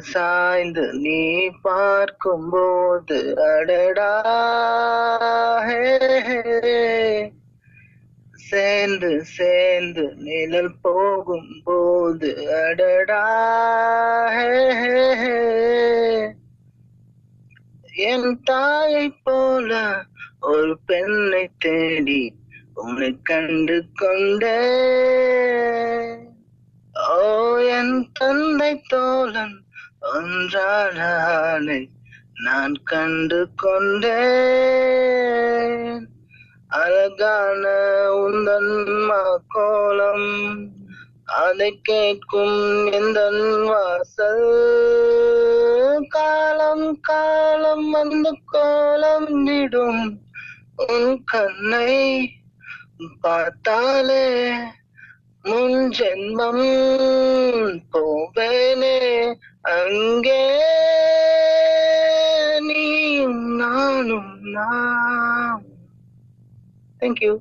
சாய்ந்து நீ பார்க்கும் போது அடடா சேர்ந்து சேர்ந்து நிழல் போகும் போது அடடா என் தாயை போல ஒரு பெண்ணை தேடி உன்னை கண்டு கொண்டே. ஓ என் தந்தை தோழன் ஒன்றான நான் கண்டு கொண்டேன். அழகான உந்தன் கோலம் அதை கேட்கும் எந்த வாசல்? காலம் காலம் வந்து கோலம் விடும் உன் கண்ணை பார்த்தாலே முன் ஜென்மம் போவேனே. அங்கே நீயும் நானும் நாம். தேங்க்யூ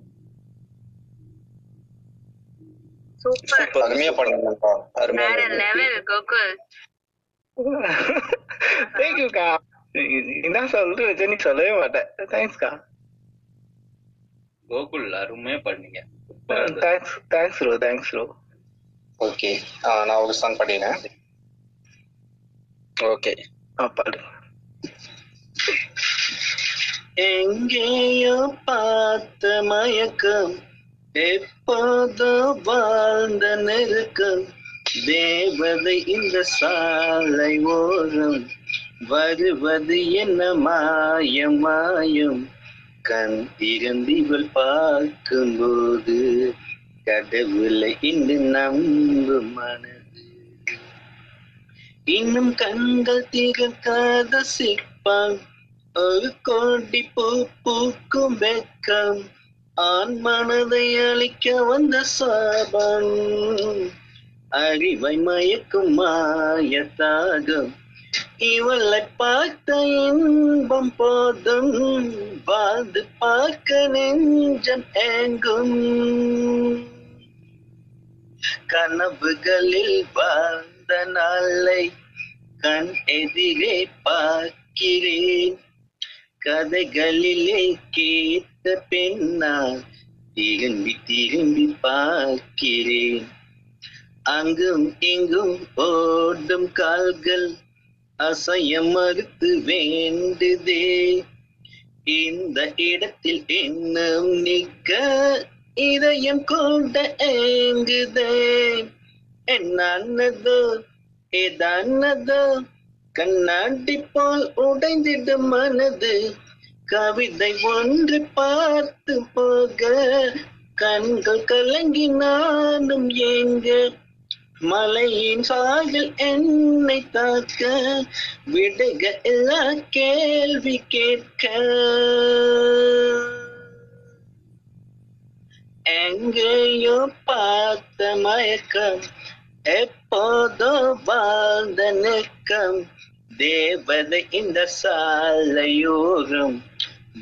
சூப்பர் அருமையா பண்ணுங்கப்பா அருமையா லெவல் கோகுல் தேங்க்யூக்கா வச்சு நீ சொல்லவே மாட்டேன் தேங்க்ஸ்க்கா கோகுல் அருமையா பண்ணீங்க thanks thanks bro thanks bro okay நான் ஒரு சாங் பாடினேன் ஓகே பாடு எங்கேயோ பார்த்த மயக்கம் எப்போதோ வாழ்ந்த நெருக்கம் தேவதை இந்த சாலை ஓரம் வருவது என்ன மாயம் மாயம் கண் திறந்திவள் பார்க்கும்போது கடவுளை இன்று நம்பும் மனது இன்னும் கண்கள் திகழ்காத சிற்பம். ஒரு கோடி பூ பூக்கும் வெக்கம் ஆண் மனதை அழிக்க வந்த சாபம். அறிவை மயக்கும் மாயத்தாகும். இவளை பார்த்த இன்பம் போதும். வாழ்ந்து பார்க்க நெஞ்சம் ஏங்கும். கனவுகளில் வாழ்ந்த நாளை கண் எதிரே பார்க்கிறேன். கதைகளிலே கேட்ட பெண்ணா திரும்பி திரும்பி பார்க்கிறேன். அங்கும் இங்கும் ஓடும் கால்கள் அசைய மறுத்து வேண்டுதே. இந்த இடத்தில் இன்னும் நிற்க இதயம் கூட ஏங்குதே. என்னதோ ஏதானதோ கண்ணாடி போல் உடைந்திடும் மனது கவிதை ஒன்று பார்த்து போக. கண்கள் கலங்கி நானும் ஏங்க. மலையின் சாயல் என்னை தாக்க. விடுக எல்லா கேள்வி கேட்க. எங்கேயோ பார்த்த மயக்கம் எப்போதோ வாழ்ந்த நெக்கம் தேவதை இந்த சாலையோரம்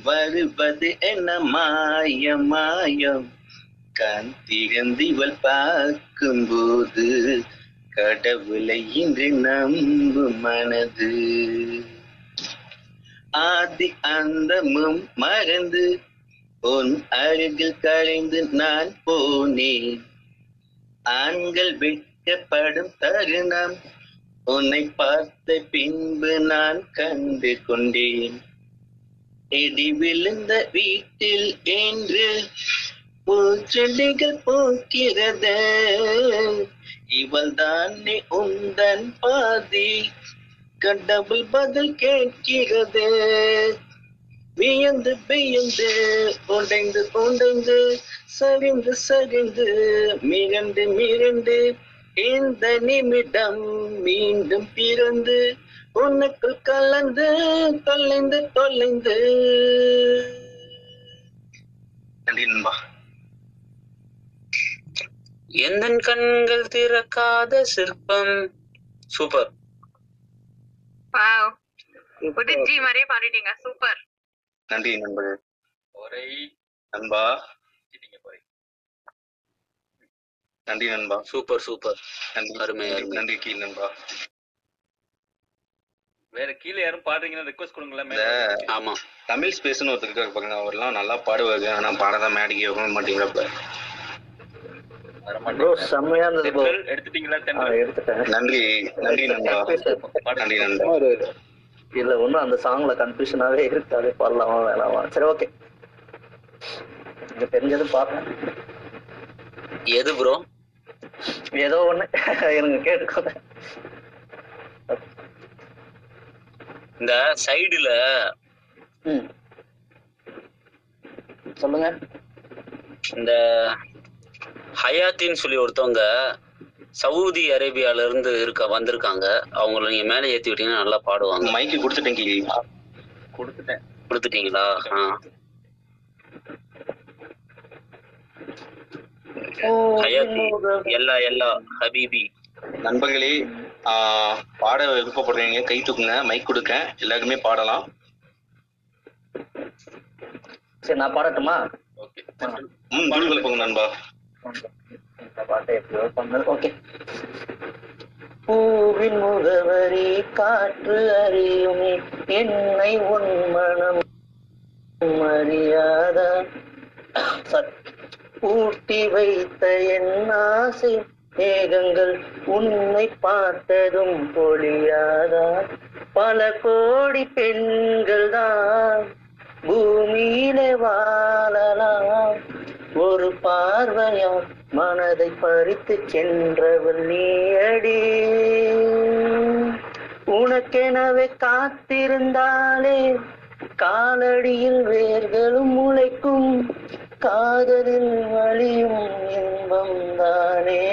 வருவது என்ன மாய மாயம்? கண் திறந்திவள் பார்க்கும்போது கடவுளை இன்று நம்பு மனது. ஆதி அந்தமும் மறந்து உன் அருகில் கரைந்து நான் போனேன். ஆண்கள் வைக்கப்படும் தருணம். உன்னை பார்த்த பின்பு நான் கண்டு கொண்டேன். இடி விழுந்த வீட்டில் என்று பூச்செடிகள் போக்கிறது. இவள் தானே உந்தன் பாதி கடவுள் பதில் கேட்கிறது. வியந்து வியந்து உடைந்து உடைந்து சரிந்து சரிந்து மிரண்டு மிரண்டு இந்த நிமிடம் மீண்டும் பிறந்து உனக்குள் கலந்து தொலைந்து தொலைந்து. நன்றி நண்பா. எந்தன் கண்கள் திறக்காத சிற்பம்? சூப்பர் மாதிரியே பாடிட்டீங்க. சூப்பர் நன்றி நண்பர்கள். ஒரே. நண்பா நீங்க போய் நன்றி நண்பா. Super super. நன்றி. அருமை, அருமை. நன்றி கீழ் நண்பா. வேற கீழே யாரும் பாடுறீங்கன்னா ரெக்வஸ்ட் கொடுங்களேன் ஆமா. தமிழ் ஸ்பேஸ்னு ஒருத்தர் இருக்காரு பாருங்க. அவர்லாம் நல்லா பாடுவாரு. ஆனா பாடதான் மேடிக்கு வைக்க தென்றல் எடுத்துட்டீங்களா? நன்றி நன்றி நண்பா. நன்றி நண்பா. ஒரு இல்ல ஒன்றும் அந்த சாங்ல கன்ஃபியூஷனாவே இருக்கு அது பாடலாமா வேணாமா? சரி ஓகே இங்க தெரிஞ்சது பார்த்தேன் எது ப்ரோ ஏதோ ஒண்ணு. எனக்கு கேட்டுக்கோங்க இந்த சைடுல சொல்லுங்க. இந்த ஹயாத்தின்னு சொல்லி ஒருத்தவங்க சவுதி அரேபியால இருந்து இருக்க வந்திருக்காங்க. அவங்கள நீங்க மேல ஏத்தி விட்டீங்கன்னா நல்லா பாடுவாங்க. மைக்கு கொடுத்துட்டேன் கீழ். கொடுத்துட்டேன். கொடுத்துட்டீங்களா? ஆ. எல்லா எல்லா ஹபீபி. நண்பர்களே ஆஹ் பாட விருப்பப்படுறீங்க கை தூக்குங்க மைக் கொடுக்க எல்லாருக்குமே பாடலாம். சரி நான் பாடட்டுமா? ஓகே. ம் குழுவில் போங்க நண்பா. ஓகே. பூவின் முகவரி காற்று அறியுமே என்னை உன் மனம் அறியாதா? சரி. பூட்டி வைத்த என் ஆசை மேகங்கள் உன்னை பார்த்ததும் பொழியாதா? பல கோடி பெண்கள் தான் பூமியில வாழலாம். ஒரு பார்வையால் மனதை பறித்து சென்றவள் நீயடி. உனக்கெனவே காத்திருந்தாலே காலடியில் வேர்களும் காதலில் வழியும் இன்பம் தானே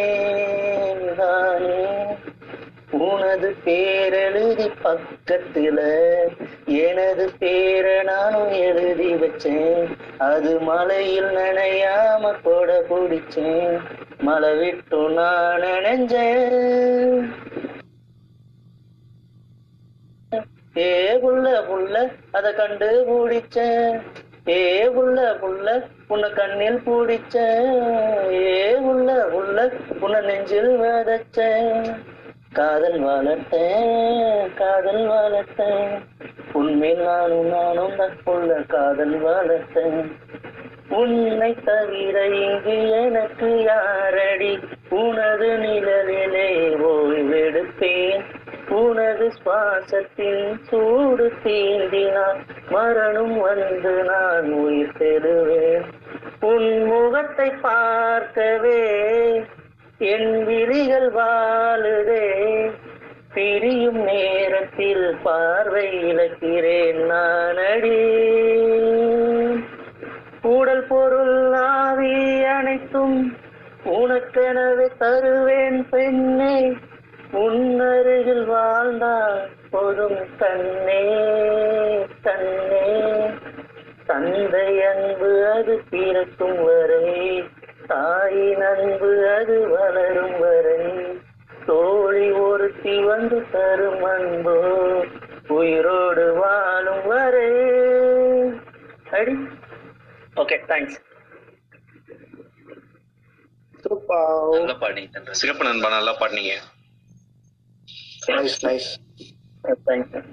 தானே. உனது பேரெழுதி பக்கத்துல எனது பேரை நானும் எழுதி வச்சேன். அது மலையில் நனையாம கூட பிடிச்சேன் மழை விட்டு நான் நினைஞ்சேன். ஏ புள்ள புள்ள அத கண்டு பிடிச்சேன் ஏ உள்ள உள்ள உன்னை கண்ணில் பூடிச்ச ஏ உள்ள உள்ள உன்னை நெஞ்சில் விதைச்சேன் காதல் வளர்த்த காதல் வளர்த்த. உண்மையில் நானும் நானும் நட்புள்ள காதல் வளர்த்த. உன்னை தவிர இங்கு எனக்கு யாரடி? உனது நிழலிலே ஓய்வெடுப்பேன். உனது சுவாசத்தின் சூடு தீண்டினால் மரணம் வந்து நான் உயிர் பெறுவேன். உன் முகத்தை பார்க்கவே என் விழிகள் வாழுதே. பிரியும் நேரத்தில் பார்வை இழக்கிறேன் நான் அடி உடல் பொருள் ஆவி அனைத்தும் உனக்கெனவே தருவேன் பெண்ணே. உன்னருகில் வாழ்ந்தால் போதும் கண்ணே கண்ணே தந்தை அன்பு அது பிறக்கும் வரை தாயின் அன்பு அது வளரும் வரை. தோழி ஒருத்தி வந்து தரும் அன்போ உயிரோடு வாழும் வரை. அடி. ஓகே தேங்க்ஸ் சிறப்பு நண்பா நல்லா பாடினீங்க. நைஸ் நைஸ் தேங்க்ஸ்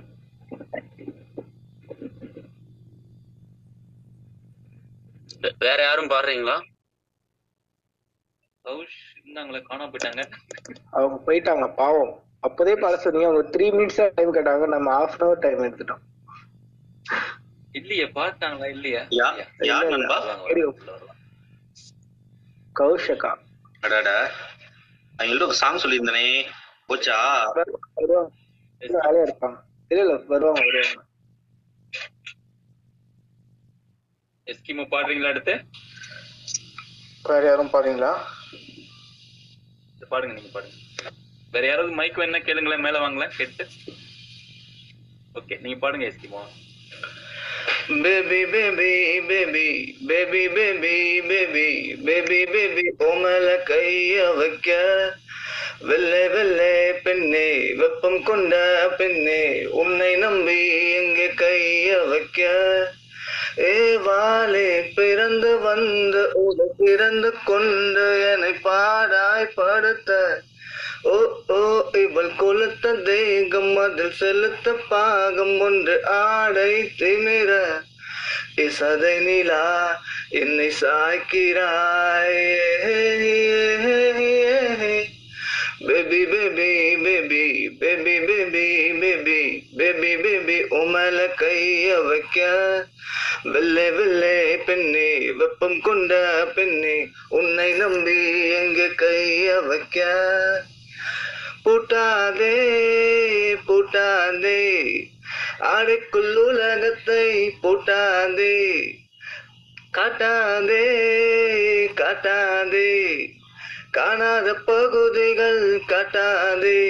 வே- வேற யாரும் பாடுறீங்களா? கௌஷ் இருந்தாங்களே காணாம போயிட்டாங்க. அவங்க போயிட்டாங்க பாவம். அப்போதே பாட சொன்னீங்க அவங்க த்ரீ மினிட்ஸ் டைம் கேட்டாங்க நம்ம ஹாஃப் அன் அவர் டைம் எடுத்துட்டோம். இல்லையே பார்த்தாங்களா இல்லையா? யார் நண்பா. கௌஷகா அடாடா. அவங்கள்ட்ட ஒரு சாங் சொல்லியிருந்தனே. போச்சா? வேலையா இருப்பாங்க இல்ல இல்ல வருவாங்க வருவாங்க எஸ்கிமோ பாடுறீங்களா அடுத்து? வேற யாரும் இது பாடுங்க நீங்க பாடுங்க. வேற யாராவது மைக் வேணா கேளுங்களேன் மேல வாங்களேன் கேட்டு. ஓகே நீங்க பாடுங்க Eskimo. Baby baby baby baby baby baby baby baby உமல கைய வைக்க. வெள்ளை வெள்ளை பெண்ணே வெப்பம் கொண்ட பெண்ணே உன்னை நம்பி எங்கே கைய வைக்க ஏ வாலே பிறந்து வந்து ஒரு பிறந்து கொண்டு என்னை பாடாய் படுத்த. ஓ ஓ இவள் கொளுத்த தேகம் அதில் செலுத்த பாகம் ஒன்று ஆடை திமிர. இசதை நிலா என்னை சாய்க்கிறாய். Baby, baby, baby, baby, baby, baby, baby, baby, உமல கைய வைக்க. வெள்ளை வெள்ளை பெண்ணே வெப்பம் கொண்ட பெண்ணே உன்னை நம்பி எங்க கைய வைக்க. பூட்டாதே பூட்டாதே ஆடைக்குள் உலகத்தை பூட்டாதே. காட்டாதே காட்டாதே. காணாத பகுதிகள் காட்டாதே.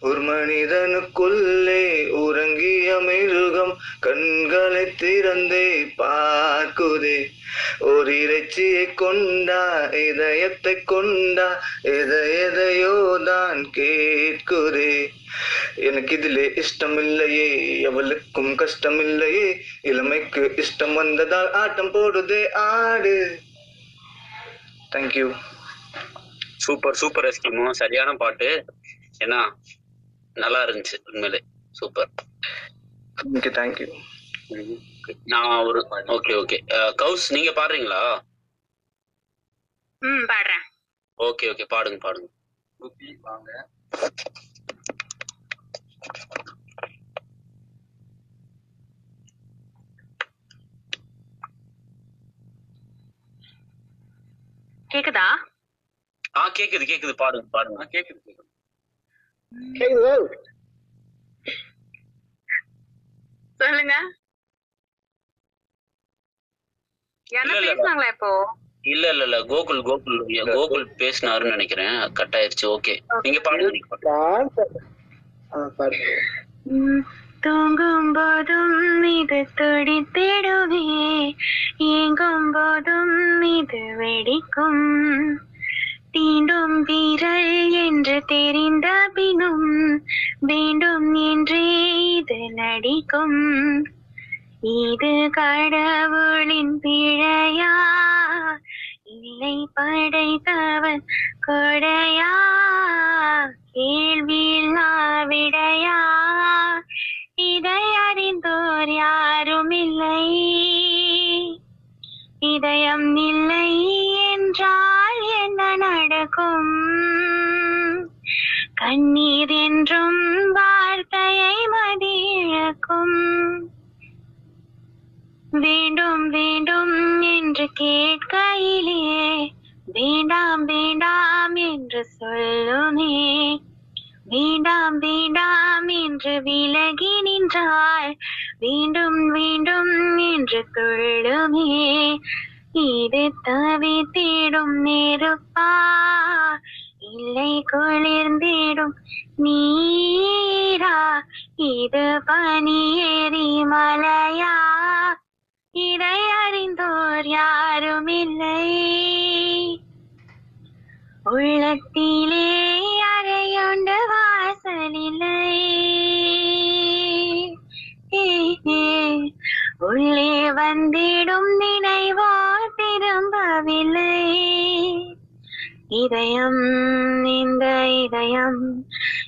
ஒரு மனிதனுக்குள்ளே உறங்கிய மிருகம் கண்களை திறந்தே பார்க்குதே. ஒரு இறைச்சியை கொண்டா இதயத்தை கொண்டா எதை எதையோ தான் கேட்குதே. எனக்கு இதிலே இஷ்டம் இல்லையே எவளுக்கும் கஷ்டம் இல்லையே இளமைக்கு இஷ்டம் வந்ததால் ஆட்டம் போடுதே ஆடு. தேங்க்யூ சூப்பர் சூப்பர் எஸ்கிமோ சரியான பாட்டு. ஏன்னா நல்லா இருந்துச்சு உண்மையிலே. சூப்பர் தேங்க்யூ தேங்க்யூ நான் ஒரு ஓகே ஓகே கவுஸ் நீங்க பாடுறீங்களா? ம் பாடுறேன். ஓகே ஓகே பாடுங்க பாடுங்க. ஓகே வாங்க. கேக்குதா? ஆ கேக்குது கேக்குது. பாடுங்க பாடுங்க. கேக்குது கேக்குது. சொல்லுங்க. என்ன இல்ல, இல்ல. இல்ல. இல்ல இல்ல கோகுல் கோகுல் கோகுல் பேசினாருன்னு நினைக்கிறேன். கட் ஆயிருச்சு ஓகே. நீங்க பாடுங்க தூங்கும் போதும் இது துடித்திடுவே ஏங்கும் போதும் இது வெடிக்கும். தீண்டும் வீரல் என்று தெரிந்த பினும் வேண்டும் என்றே இது நடிக்கும். இது கடவுளின் பிழையா? இல்லை படைத்தவன் கொடையா? கேள்வியில்லா விடையா? இதை அறிந்தோர் யாரும் இல்லை. இதயம் இல்லை என்றார் என்ன நடக்கும்? கண்ணீர் என்றும் வார்த்தையை மதியக்கும். வேண்டும் வேண்டும் என்று கேட்கையிலே வேண்டாம் வேண்டாம் என்று சொல்லுமே. வேண்டாம் வேண்டாம் என்று விலகி நின்றாள் வேண்டும் வேண்டும் என்று துள்ளுமே இது தேடும் நெருப்பா இல்லை குளிர்ந்திடும் நீரா இது பனி ஏறி மலையா? இதை அறிந்தோர் யாரும் இல்லை. உள்ளத்திலே அறையுண்டு வாசலில்லை உள்ளே வந்திடும் நினைவோ விரும்பவில்லை இதயம் இந்த இதயம்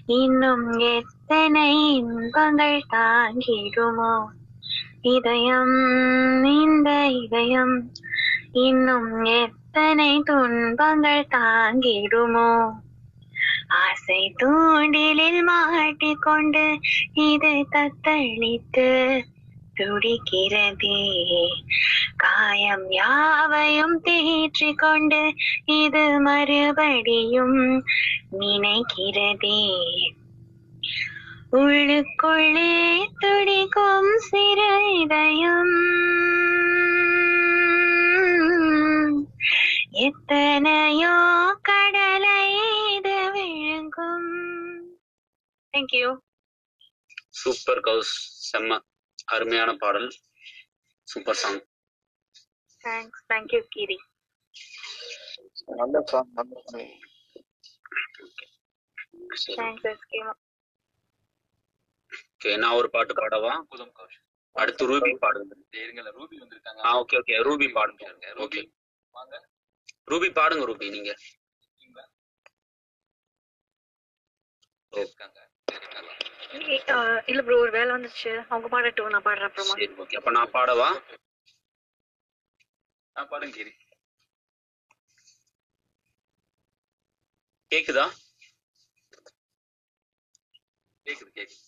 இன்னும் எத்தனை இன்பங்கள் தாங்கிடுமோ? இதயம் இந்த இதயம் இன்னும் எத்தனை துன்பங்கள் தாங்கிடுமோ? ஆசை தூண்டிலில் மாட்டிக்கொண்டு இது தத்தளித்து துடிக்கிறதே. காயம் யாவையும் தேற்றிக் கொண்டு இது மறுபடியும் நினைக்கிறதே. உள்ளுக்குள்ளே துடிக்கும் சிறு இதயம் எத்தனையோ கடலை இது விழுங்கும் தேங்க்யூ சூப்பர் கவுஸ் செம்ம. அருமையான பாடல். Super song thanks thank you Giri நல்ல சாங் நல்ல தேங்க்ஸ் எஸ்கேமா ஓகே நான் ஒரு பாட்டு பாடவா? குதம் கௌஷ் அடுத்து ரூபி பாடுங்க இருங்கல ரூபி வந்திருக்காங்க ஆ ஓகே ஓகே ரூபி பாடுங்க. ஓகே வாங்க ரூபி பாடுங்க ரூபி நீங்க? இருக்காங்க இல்ல ப்ரோ ஒரு வேலை வந்துச்சு அவங்க பாடட்டும் நான் பாடுறேன் அப்புறமா. சரி ஓகே அப்ப நான் பாடவா? நான் பாடுங்க கிரி. கேக்குதா? கேக்குது கேக்குது.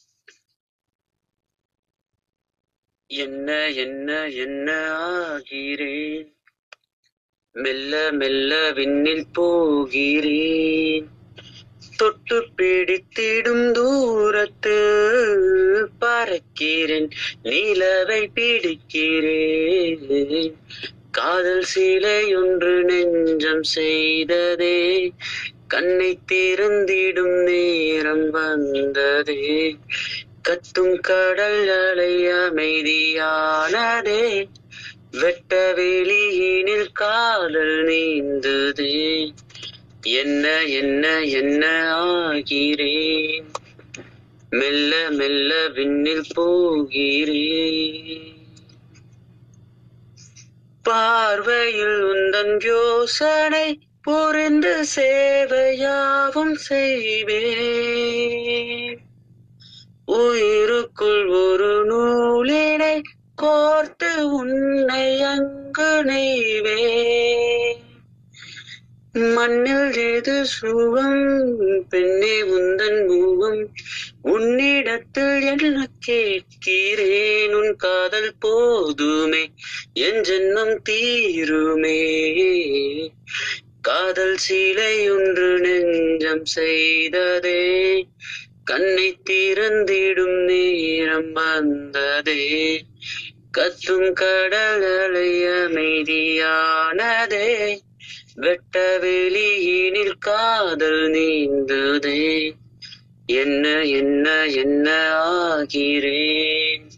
என்ன என்ன என்ன ஆகிறேன்? மெல்ல மெல்ல விண்ணில் போகிறேன். தொட்டு பிடித்திடும் தூரத்து பறக்கிறேன் நிலவை பிடிக்கிறேன். காதல் சிலை ஒன்று நெஞ்சம் செய்ததே கண்ணை திறந்திடும் நேரம் வந்ததே. கத்தும் கடல் அலை அமைதியானதே வெட்ட வெளியினில் காதல் நீந்ததே. என்ன என்ன என்ன ஆகிறேன்? மெல்ல மெல்ல விண்ணில் போகிறேன். பார்வையில் உந்தன் யோசனை புரிந்து சேவையாவும் செய்வேன். உயிருக்குள் ஒரு நூலினை கோர்த்து உன்னை அங்கு நெய்வேன். மண்ணில் எது சுகம் பெண்ணே உந்தன் முகம் உன்னிடத்தில் என்ன கேட்கிறேன்? உன் காதல் போதுமே என் ஜென்மம் தீருமே. காதல் சீலை ஒன்று நெஞ்சம் செய்ததே கண்ணை திறந்திடும் நேரம் வந்ததே. கத்தும் கடல் அலை அமைதியானதே வெட்ட வெளியினில் காதல் நீந்ததே. என்ன என்ன என்ன ஆகிறேன்?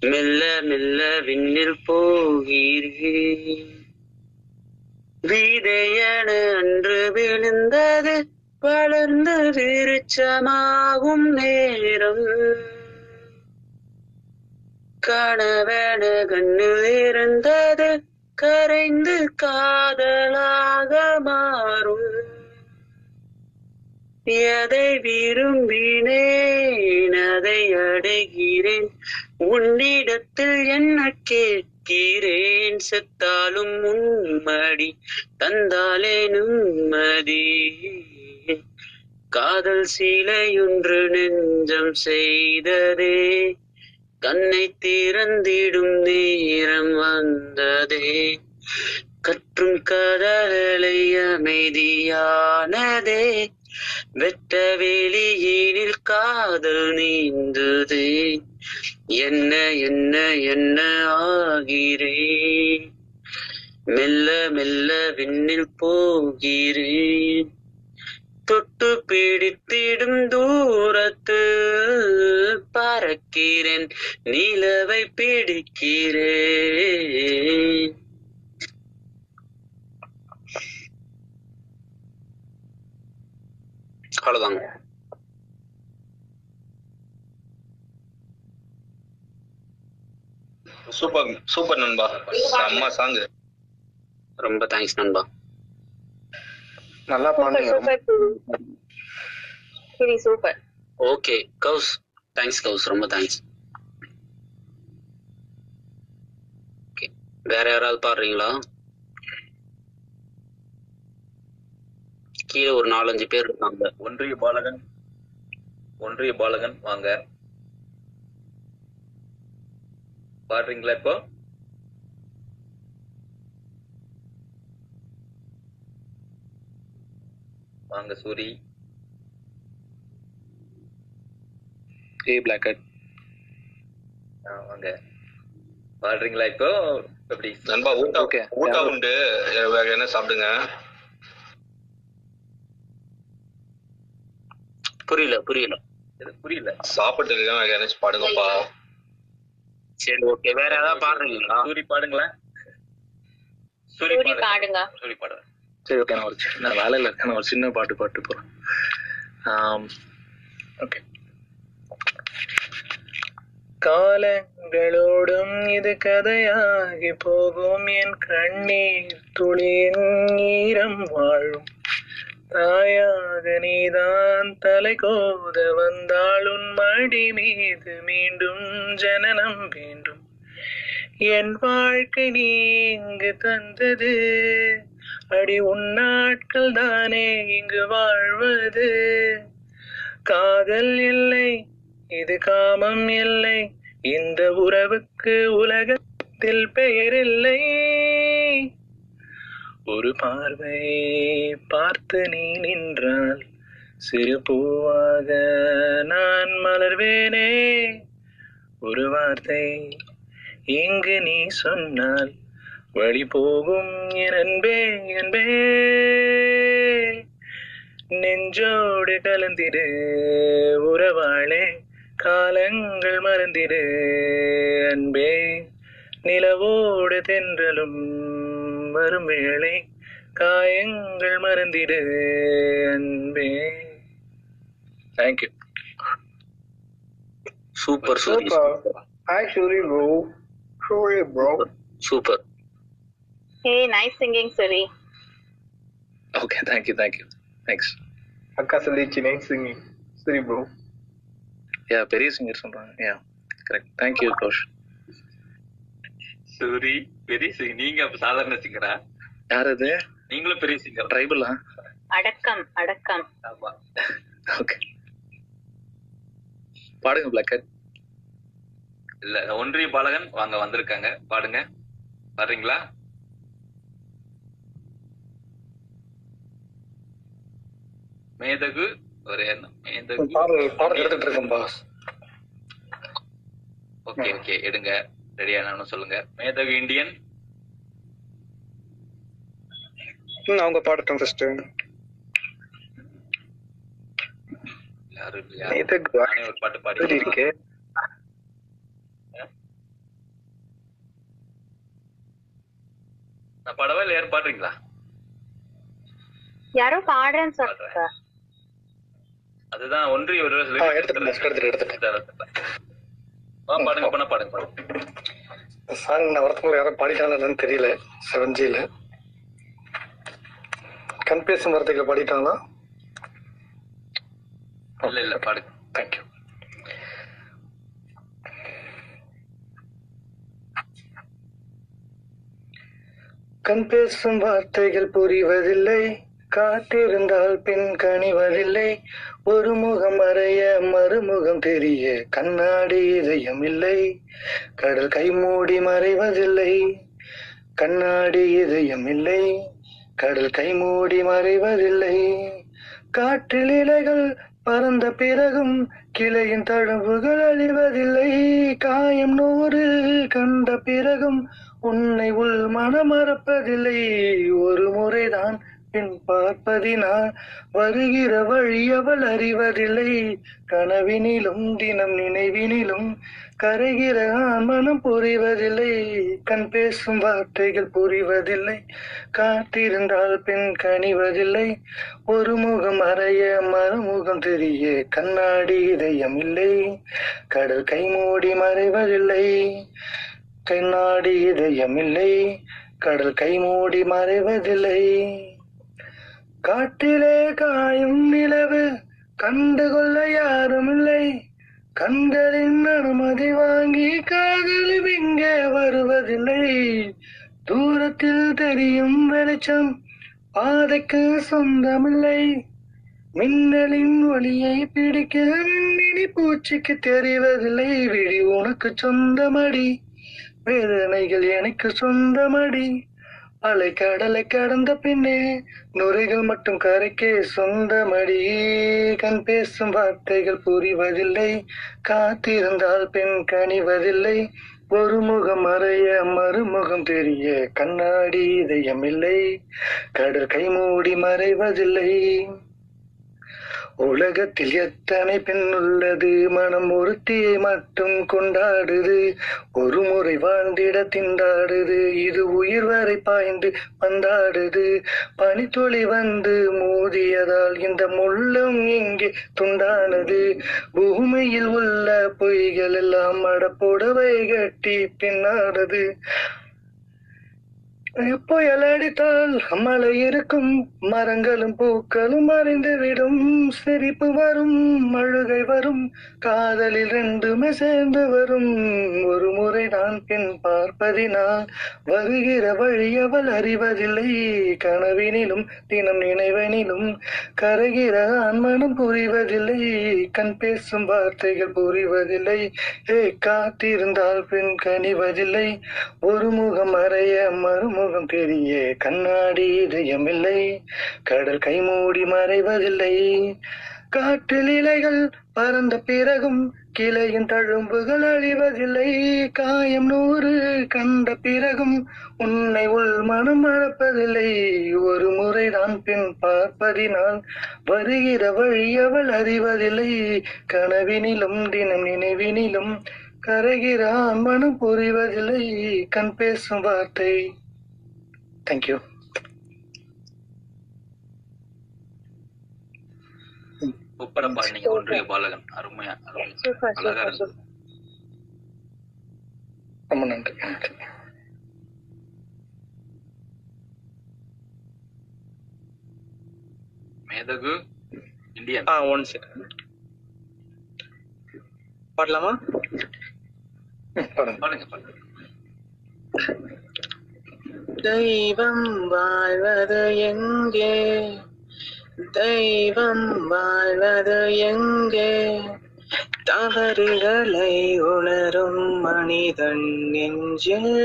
மெல்ல மெல்ல விண்ணில் போகிறேன். வீதையன அன்று விழுந்தது வளர்ந்து விருச்சமாகும் நேரம். கணவன கண்ணில் இருந்தது கரைந்து காதலாக மாறும். எதை விரும்பினேன் அதை அடைகிறேன். உன்னிடத்தில் என்ன கேட்கிறேன்? செத்தாலும் உண்மடி தந்தாலே நிம்மதி. காதல் சீலையொன்று நெஞ்சம் செய்ததே. கண்ணை திறந்திடும் நேரம் வந்ததே. கற்றும் கடலை அமைதியானதே. வெட்ட வெளியினில் காதல் நீந்ததே. என்ன என்ன என்ன ஆகிறேன் மெல்ல மெல்ல விண்ணில் போகிறேன். தொட்டு பிடித்திடும் தூரத்து பறக்கிறேன் நிலவை பிடிக்கிறேன். அவ்வளவுதாங்க. சூப்பர் சூப்பர் நண்பா. செம்ம சாங் ரொம்ப தேங்க்ஸ் நண்பா. நல்லா சரி super okay Ghouse. Thanks Ghouse. ரொம்ப தேங்க்ஸ் ஓகே வேற யாராவது பாடுறீங்களா? கீழே ஒரு நாலஞ்சு பேர் இருக்காங்க. ஒன்றிய பாலகன் ஒன்றிய பாலகன் வாங்க. பாடுறீங்களா இப்போ? வாங்க சூரி. ஏ பிளாக்கட் ஆ, வாங்க. பாடுறீங்களா இப்போ? எப்படி? நண்பா ஊட்டா Okay. ஊட்டா உண்டு. வேற என்ன சாப்பிடுங்க? புரியல புரியல. புரியல. சாப்பிட்டு வேற என்ன பாடுங்கப்பா. சரி ஓகே. வேற ஏதாவது பாடுறீங்களா? சூரி பாடுங்களேன். சூரி பாடுங்க. பாடுங்க. சூரி பாடுறேன் சரி ஓகே நான் ஒரு சின்ன வேலையில் இருக்கேன் நான் ஒரு சின்ன பாட்டு பாட்டு போகிறேன் ஓகே காலங்களோடும் இது கதையாகி போகும். என் கண்ணீர் துளியின் ஈரம் வாழும். தாயாக நீதான் தலை கோத வந்தாள் உன் மடி மீது மீண்டும் ஜனனம் வேண்டும். என் வாழ்க்கை நீ இங்கு தந்தது. அடி உன்னாட்கள் தானே இங்கு வாழ்வது? காதல் இல்லை இது காமம் இல்லை இந்த உறவுக்கு உலகத்தில் பெயரில்லை. ஒரு பார்வை பார்த்து நீ நின்றால் சிறு பூவாக நான் மலர்வேனே. ஒரு வார்த்தை இங்கு நீ சொன்னால் வழி போகும் என் அன்பே அன்பே. நெஞ்சோடு கலந்திடு உறவாளே. காலங்கள் மறந்திடு அன்பே. நிலவோடு தென்றலும் வரும் வேளை. காயங்கள் மறந்திடு அன்பே. Thank you super Suri Super. Actually, bro. Sorry, bro. சூப்பர் Hey, nice singing, Suri. Okay thank you thank you thanks அக்கா சொல்லிச்சு நைட் சிங்கிங் சரி ப்ரோ யா பெரிய சிங்கர் சொல்றாங்க. Yeah correct thank you Ghosh Suri பெரிய சிங் நீங்க அப்ப சாதாரண சிங்கரா யார் அது? நீங்களும் பெரிய சிங்கர் ட்ரைபிளா அடக்கம் அடக்கம். ஆமா. ஓகே பாடுங்க பிளாக்கர் இல்ல ஒன்றிய பாலகன் வாங்க வந்திருக்காங்க. பாடுங்க. வர்றீங்களா? மேதகு ஒரு எண்ணம் மேதகு. ஓகே ஓகே எடுங்க. ரெடியானு சொல்லுங்க. மேதகு இந்தியன். அவங்க பாடட்டும் ஃபர்ஸ்ட் யாரும் ஒரு பாட்டு பாடி இருக்கு? நான் பாடவா இல்ல யாரும் பாடுறீங்களா? யாரோ பாடுறேன்னு சொல்றாங்க. அதுதான் ஒன்றிய ஒரு பாடுங்க பண்ண பாடுங்க பாடுங்க. சாங் நான் வரத்துக்குள்ள யாரும் பாடிட்டாங்கன்னு தெரியல. செவன் ஜியில் கண் பேசும் வார்த்தைகளை பாடிட்டாங்களா? இல்ல இல்ல பாடுங்க. தேங்க்யூ கண் பேசும் வார்த்தைகள் புரிவதில்லை. காத்திருந்தால் பின் கனிவதில்லை. ஒரு முகம் அறைய மறுமுகம் தெரிய கண்ணாடி இதயம் இல்லை. கடல் கை மூடி மறைவதில்லை. கண்ணாடி இதயம் இல்லை. கடல் கை மூடி மறைவதில்லை. காற்றில் இலைகள் பறந்த பிறகும் கிளையின் தழும்புகள் அழிவதில்லை. காயம் நூறு கண்ட பிறகும் உன்னை உள் மனமறப்பதில்லை. ஒரு முறைதான் பின் பார்ப்பதினால் வருகிற வழி அவள் அறிவதில்லை. கனவினிலும் தினம் நினைவினிலும் கரைகிற மனம் புரிவதில்லை. கண் பேசும் வார்த்தைகள் புரிவதில்லை. காத்திருந்தால் பின் கனிவதில்லை. ஒரு முகம் அறைய மறுமுகம் தெரிய கண்ணாடி இதயம் இல்லை. கடல் கை மூடி மறைவதில்லை. கண்ணாடி இதயம் இல்லை. கடல் கை மூடி மறைவதில்லை. காட்டிலே காயும் நிலவு கண்டுகொள்ள யாரும் இல்லை கண்களின் அனுமதி வாங்கி காதலும் இங்கே வருவதில்லை. தூரத்தில் தெரியும் வெளிச்சம் பாதைக்கு சொந்தமில்லை. மின்னலின் ஒளியை பிடிக்க மின்னினி பூச்சிக்கு தெரிவதில்லை. விழி உனக்கு சொந்தமடி வேதனைகள் எனக்கு சொந்தமடி. அலை கடலை கடந்த பின்னே நுரைகள் மட்டும் கரைக்கே சொந்தமடி கண் பேசும் வார்த்தைகள் புரிவதில்லை. காத்திருந்தால் பெண் கனிவதில்லை. ஒரு முகம் மறைய மறுமுகம் தெரிய கண்ணாடி இதயம் இல்லை கடல் கை மூடி மறைவதில்லை. உலகத்தில் எத்தனை பெண் உள்ளது? மனம் ஒருத்தியை மட்டும் கொண்டாடுது. ஒரு முறை வாழ்ந்திட திண்டாடுது. இது உயிர் வரை பாய்ந்து வந்தாடுது பனித்துளி வந்து மோதியதால் இந்த முள்ளம் எங்கே துண்டானது. பூமியில் உள்ள பொய்கள் எல்லாம் மடப்புடவை கட்டி பின்னாடுது. புயல் அடித்தால் மழை இருக்கும். மரங்களும் பூக்களும் அறிந்துவிடும் சிரிப்பு வரும் அழுகை வரும். காதலில் ரெண்டுமே சேர்ந்து வரும். ஒரு முறை நான் பின் பார்ப்பதினால் வருகிற வழி அவள் அறிவதில்லை. கனவினிலும் தினம் நினைவனிலும் கரைகிற மனம் புரிவதில்லை. கண் பேசும் வார்த்தைகள் புரிவதில்லை. ஏ காத்திருந்தால் பின் கனிவதில்லை. ஒரு முகம் அறைய மறுமுகம் தெரிய கண்ணாடி இதயமில்லை. கடல் கை மூடி மறைவதில்லை. காற்றில் இலைகள் பறந்த பிறகும் கிளையின் தழும்புகள் அழிவதில்லை. காயம் நூறு கண்ட பிறகும் உன்னை உள் மனம் மறப்பதில்லை. ஒரு முறைதான் பின் பார்ப்பதினால் வருகிற வழி அவள் அறிவதில்லை. கனவினிலும் தினம் நினைவினிலும் கரைகிறான் மனம் புரிவதில்லை. கண் பேசும் வார்த்தை தேங்க்யூ சூப்பரா பாடுனீங்க ஒன்றிய பாலகன் அருமையா அருமையா சூப்பர் அழகா இருந்தது. ரொம்ப நன்றி மேதகு இந்தியன். ஆ ஒன் செகண்ட் பாடலாமா? பாருங்க பாடுங்க பாடுங்க. தெய்வம் வாழ்வது எங்கே? தெய்வம் வாழ்வது எங்கே? தவறுகளை உணரும் மனிதன் நெஞ்சில்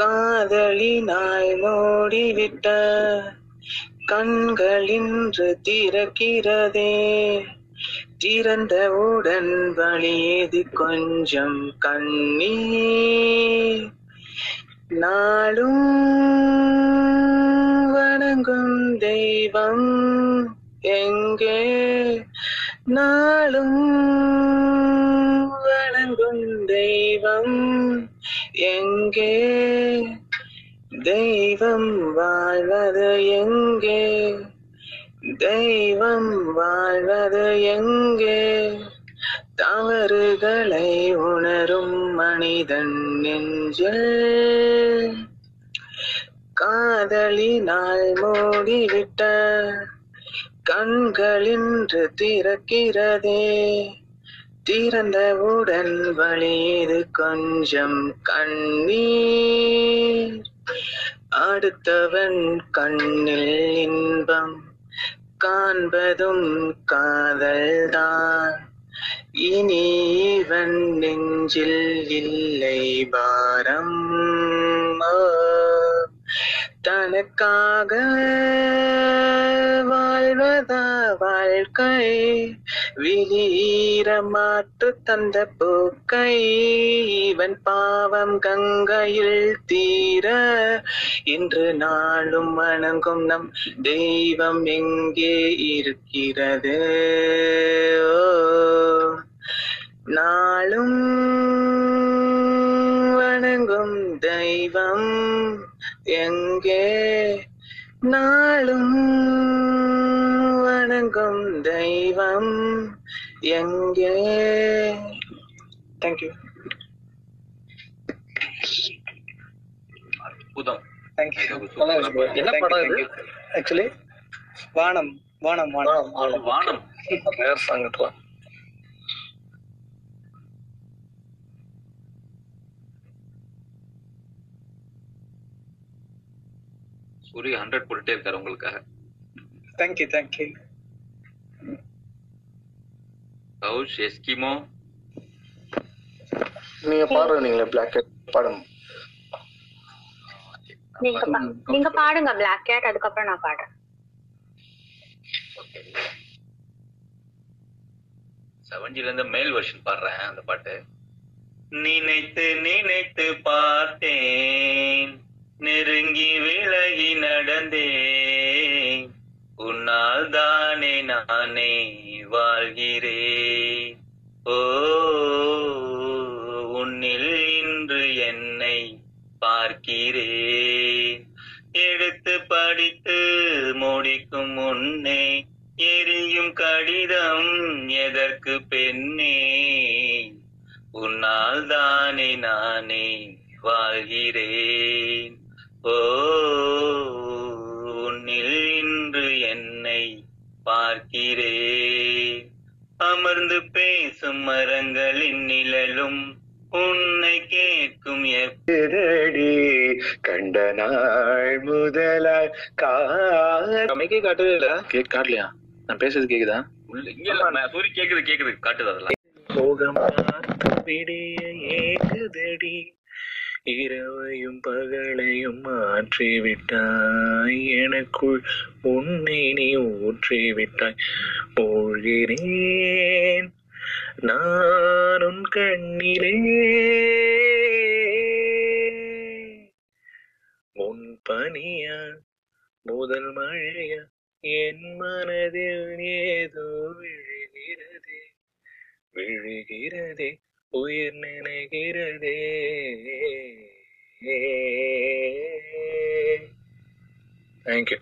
காதலினாய் மூடிவிட்ட கண்களின்று திறக்கிறதே. திறந்தவுடன் வழியது கொஞ்சம் கண்ணீர். நாளும் வணங்கும் தெய்வம் எங்கே? நாளும் வணங்கும் தெய்வம் எங்கே? தெய்வம் வாழ்வது எங்கே? தெய்வம் வாழ்வது எங்கே? தவறுகளை உணரும் மனிதன் நெஞ்சில் காதலினால் மூடிவிட்ட கண்களின்று திறக்கிறதே. திறந்தவுடன் வழியது கொஞ்சம் கண்ணீர். அடுத்தவன் கண்ணில் இன்பம் காண்பதும் காதல்தான். இனி இவன் நெஞ்சில் இல்லை பாரம். ஓ, தனக்காக வாழ்வதா வாழ்க்கை? வீர மாற்று தந்த பூக்கை இவன் பாவம் கங்கையில் தீர. இன்று நாளும் வணங்கும் நம் தெய்வம் எங்கே இருக்கிறது? ஓ, நாளும் வணங்கும் தெய்வம் எங்கே நாளும் வணங்கும் தெய்வம் எங்கே தேங்க்யூ அற்புதம் தேங்க்யூ மேதகு சூப்பரா பாடுனீங்க. என்ன படம் இது ஆக்சுவலி வானம் வானம் வானம் வானம் ரேர் சாங் சூரிய ஹண்ட்ரட் போட்டுட்டே இருக்காரு உங்களுக்காக. Thank you thank you Kaush Eskimo? நீங்க பாடுறீங்களே பிளாக் பாடுங்க. நீங்க பா- நீங்க பாடுங்க பிளாக் கேட் அதுக்கப்புறம் நான் பாடுறேன். செவன்ஜில இருந்து மேல் வெர்ஷன் பாடுறேன் அந்த பாட்டு. நினைத்து நினைத்து பார்த்தேன். நெருங்கி விலகி நடந்தே உன்னால் தானே நானே வாழ்கிறே ஓ உன்னில் இன்று என்னை பார்க்கிறே எடுத்து படித்து முடிக்கும் முன்னே எரியும் கடிதம் எதற்கு பெண்ணே? உன்னால் தானே நானே வாழ்கிறேன். ஓ உன்னில் இன்று என்னை பார்க்கிறேன் அமர்ந்து பேசும் மரங்களின் நிழலும் உன்னை கேட்கும் எதடி கண்ட நாள் முதலாய் மைக்கே காட்டவே இல்ல. கேக் காட்டலையா? நான் பேசுறது கேக்குதா? சூரி கேக்குது கேக்குது. காட்டுது அதெல்லாம். போகம் பார்த்து விடிய இரவையும் பகலையும் மாற்றிவிட்டாய். எனக்குள் உன்னை நீ ஊற்றிவிட்டாய். மூழ்கிறேன் நான் உன் கண்ணிலே. முன் பனியா முதல் மழையா என் மனதில் ஏதோ விழுகிறதே. விழுகிறதே உயிர் நினைகிறதே. Thank you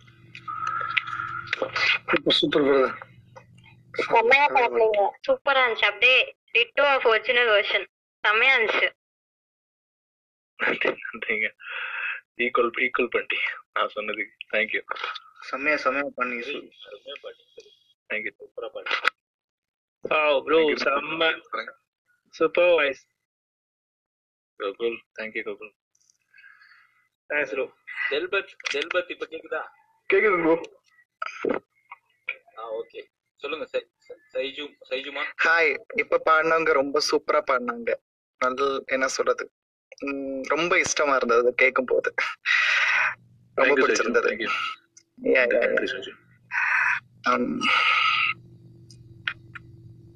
super super brother செம்மையா பாடுறீங்க சூப்பரா இருந்துச்சு. அப்படியே டிட்டோ ஆஃப் ஒரிஜினல் வெர்ஷன் செம்மையா இருந்துச்சு. நன்றி நன்றிங்க. ஈக்குவல் ஈக்குவல் பண்ணிட்டீங்க நான் சொன்னதுக்கு தேங்க்யூ செம்மையா செம்மையா பண்ணி தேங்க்யூ சூப்பரா பாட்டு Oh, bro, செம்ம super voice Gokul thank you Gokul thanks bro டெல்பத் டெல்பத் இப்ப கேக்குதா? கேக்குது ப்ரோ ஆ ஓகே சொல்லுங்க சைஜு சைஜுமா? ஹாய் இப்ப பாடினவங்க ரொம்ப சூப்பரா பாடினாங்க. நல்ல என்ன சொல்றது? உம், ரொம்ப இஷ்டமா இருந்தது கேட்கும் போது ரொம்ப பிடிச்சிருந்தது தேங்க்யூ Yeah, yeah, yeah. நன்றி சஜு Um,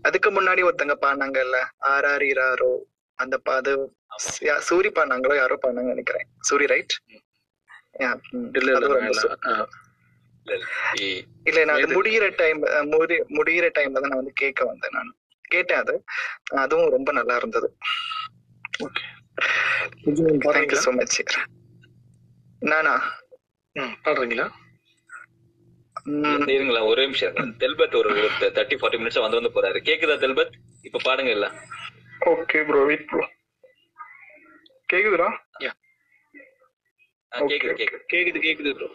அதுக்கு முன்னாடி ஒருத்தங்க பாடினாங்கல்ல ஆர் ஆர் இராரோ அந்த அது சூரி பாடினாங்களோ யாரோ பாடினாங்க நினைக்கிறேன். சூரி ரைட் இல்ல நான் அது முடியிற டைம் முடி முடியிற டைம்ல தான் நான் வந்து கேட்க வந்தேன் நான். கேட்டேன் அது. அதுவும் ரொம்ப நல்லா இருந்தது. தேங்க்யூ ஸோ மச் நானா பாடுறீங்களா? இருங்களா ஒரே நிமிஷம். தெல்பத் ஒரு தேர்ட்டி ஃபார்ட்டி மினிட்ஸ் வந்து வந்து போறாரு. கேக்குதா தெல்பத்? இப்ப பாடுங்க இல்ல ஓகே ப்ரோ வெயிட் ப்ரோ கேக்குதுடா? கேக்குது கேக்குது. கேக்குது கேக்குது ப்ரோ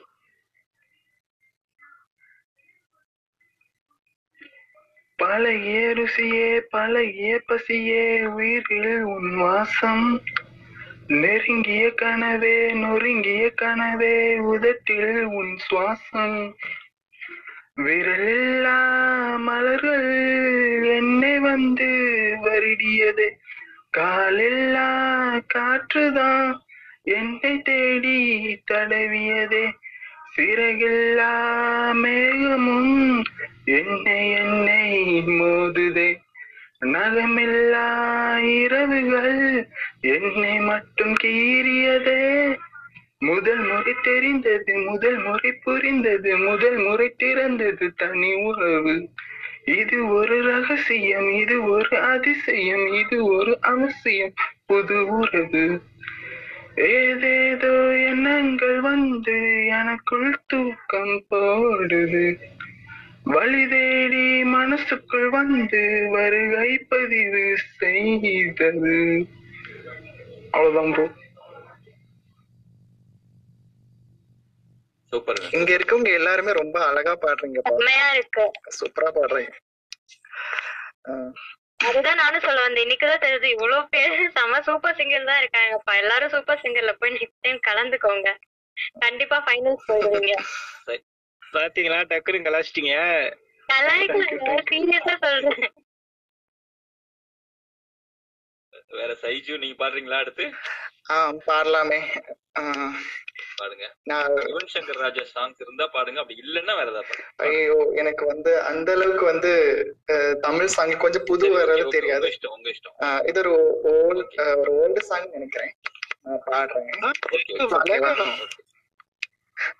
பழைய ருசியே பழைய பசியே உயிரில் உன் வாசம். நெருங்கிய கனவே நொறுங்கிய கனவே உதட்டில் உன் சுவாசம். விரலில்லா மலர்கள் என்னை வந்து வருடியதே. காலெல்லா காற்றுதான் என்னை தேடி தடவியதே. சிறகில்லா மேகமும் என்னை என்னை மோதுதே. நகமில்லா இரவுகள் என்னை மட்டும் கீறியதே. முதல் முறை தெரிந்தது முதல் முறை புரிந்தது முதல் முறை திறந்தது தனி உறவு. இது ஒரு ரகசியம் இது ஒரு அதிசயம் இது ஒரு அவசியம் புது உறவு. ஏதேதோ எண்ணங்கள் வந்து எனக்குள் தூக்கம் போடுது. வழி தேடி மனசுக்குள் வந்து வருகை பதிவு செய்தது அவ்வளவுதான் ப்ரோ சூப்பர் இங்க இருக்கவங்க எல்லாருமே ரொம்ப அழகா பாடுறீங்க சூப்பரா பாடுறீங்க. அதுதான் நானும் சொல்ல வந்தேன். இன்னைக்குதான் தெரியுது இவ்வளவு பேர் செம சூப்பர் சிங்கர் தான் இருக்காங்கப்பா. எல்லாரும் சூப்பர் சிங்கர்ல போய் நெக்ஸ்ட் டைம் கலந்துக்கோங்க. கண்டிப்பா ஃபைனல்ஸ் போயிடுவீங்க. பாத்தீங்களா? டக்குனு கலாச்சிட்டீங்க. கலாய்க்கல சீரியஸா சொல்றேன். வேற சைஜு நீங்க பாடுறீங்களா அடுத்து? பாடலாமே. பாடுங்க. நான் யுவன் சங்கர் ராஜா சாங்ஸ் இருந்தா பாடுங்க. அப்படி இல்லன்னா வேற ஏதாவது ஐயோ எனக்கு வந்து அந்த அளவுக்கு வந்து தமிழ் சாங் கொஞ்சம் புது okay, தெரியாது. இஷ்டம் உங்க இஷ்டம். ஆஹ் இது ஒரு ஓல்டு ஒரு ஓல்டு சாங் நினைக்கிறேன். நான் பாடுறேன்.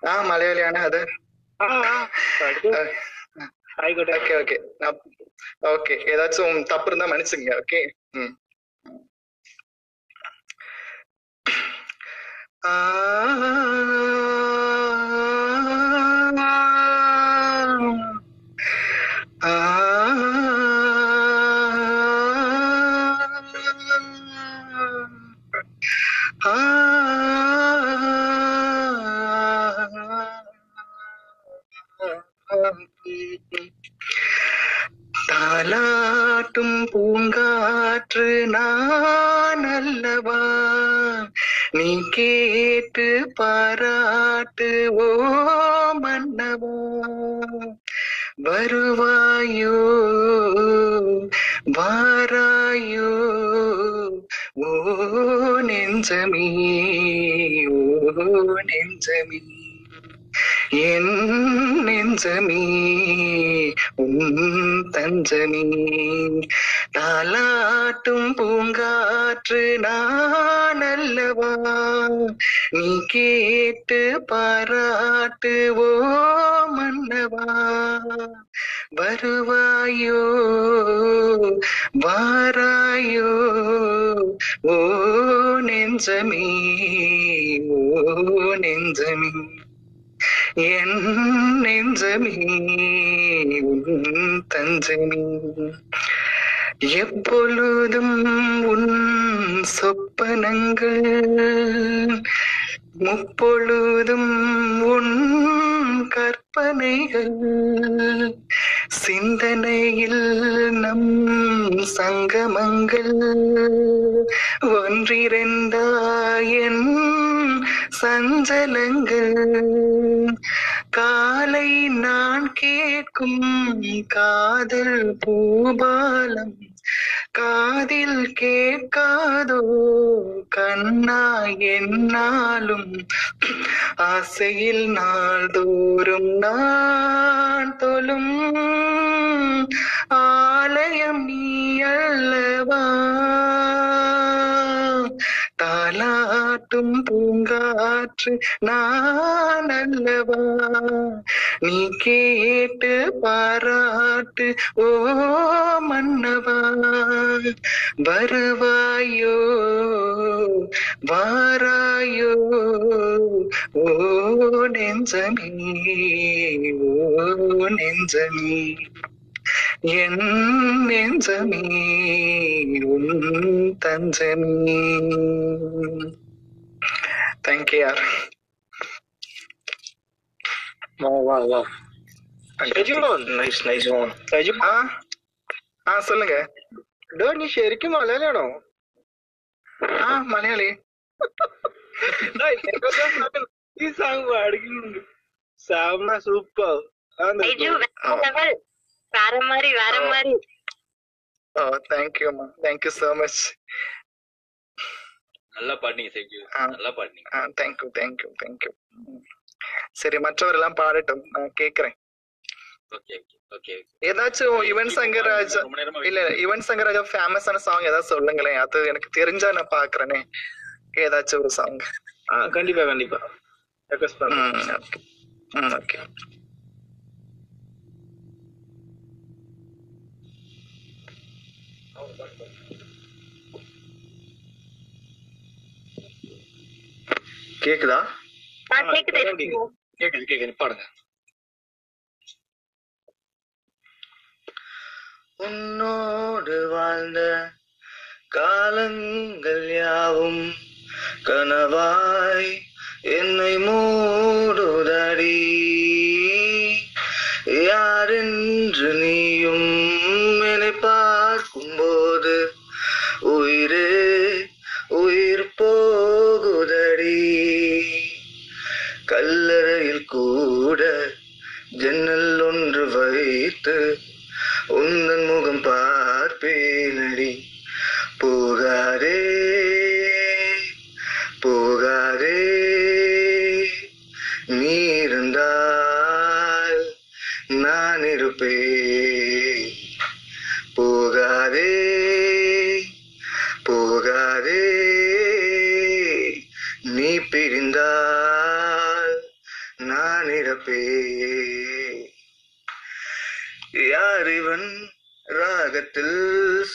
ஆ மலையாளியான அது. ஆயிக்கோட்டே ஓகே ஓகே ஓகே ஏதாச்சும் தப்பு இருந்தா மன்னிச்சுங்க ஓகே ம். ஆ நெஞ்சமே உன் சஞ்சலங்கள். காலை நான் கேட்கும் காதல் பூபாலம். காதில் கேட்காதோ கண்ணா என்னாலும். ஆசையில் நாள்தோறும் நான் தொழும். ஆலயம் நீ அல்லவா? தாலாட்டும் பூங்காற்று நான் அல்லவா நீ கேட்டு பாராட்டு ஓ மன்னவா? வருவாயோ? வாராயோ? ஓ நெஞ்சமே ஓ நெஞ்சமே. என் நெஞ்சமே உன் தஞ்சமே தேங்க்யூ யார் வா வா வா Rajun. Nice nice on Rajun. ആ ആ சொல்லுங்க ഡോ നീ ശരിക്കും മലയാളിയാണോ ആ മലയാളി ഈ സാങ് പാടിക്കുന്നുണ്ട് സാമ സൂപ്പർ ஐயோ வேற மாதிரி வேற மாதிரி. ஓ தேங்க்யூம்மா தேங்க்யூ ஸோ மச் நல்லா பாடுனீங்க செஞ்சு நல்லா பாடுனீங்க. ஆ thank you thank you thank you சரி மற்றவரெல்லாம் பாடட்டும். நான் கேக்குறேன். ஓகே ஓகே ஏதாச்சும் யுவன் சங்கர் ராஜா இல்ல யுவன் சங்கர் ராஜா ஃபேமஸான சாங் ஏதாவது சொல்லுங்களேன். அது எனக்கு தெரிஞ்சா நான் பாக்குறேனே. ஏதாச்சும் ஒரு சாங் ஆ கண்டிப்பா கண்டிப்பா. ரெக்வஸ்ட் ம் ஓகே கேக்குதா? கேக்குது கேக்குது பாடுங்க. உன்னோடு வாழ்ந்த காலங்கள் யாவும் கனவாய் என்னை மூடுதடி. யாரென்று நீயும் என்னை கூட ஜன்னல் ஒன்று வைத்து உந்தன் முகம் பார்ப்பேனடி. போகாதே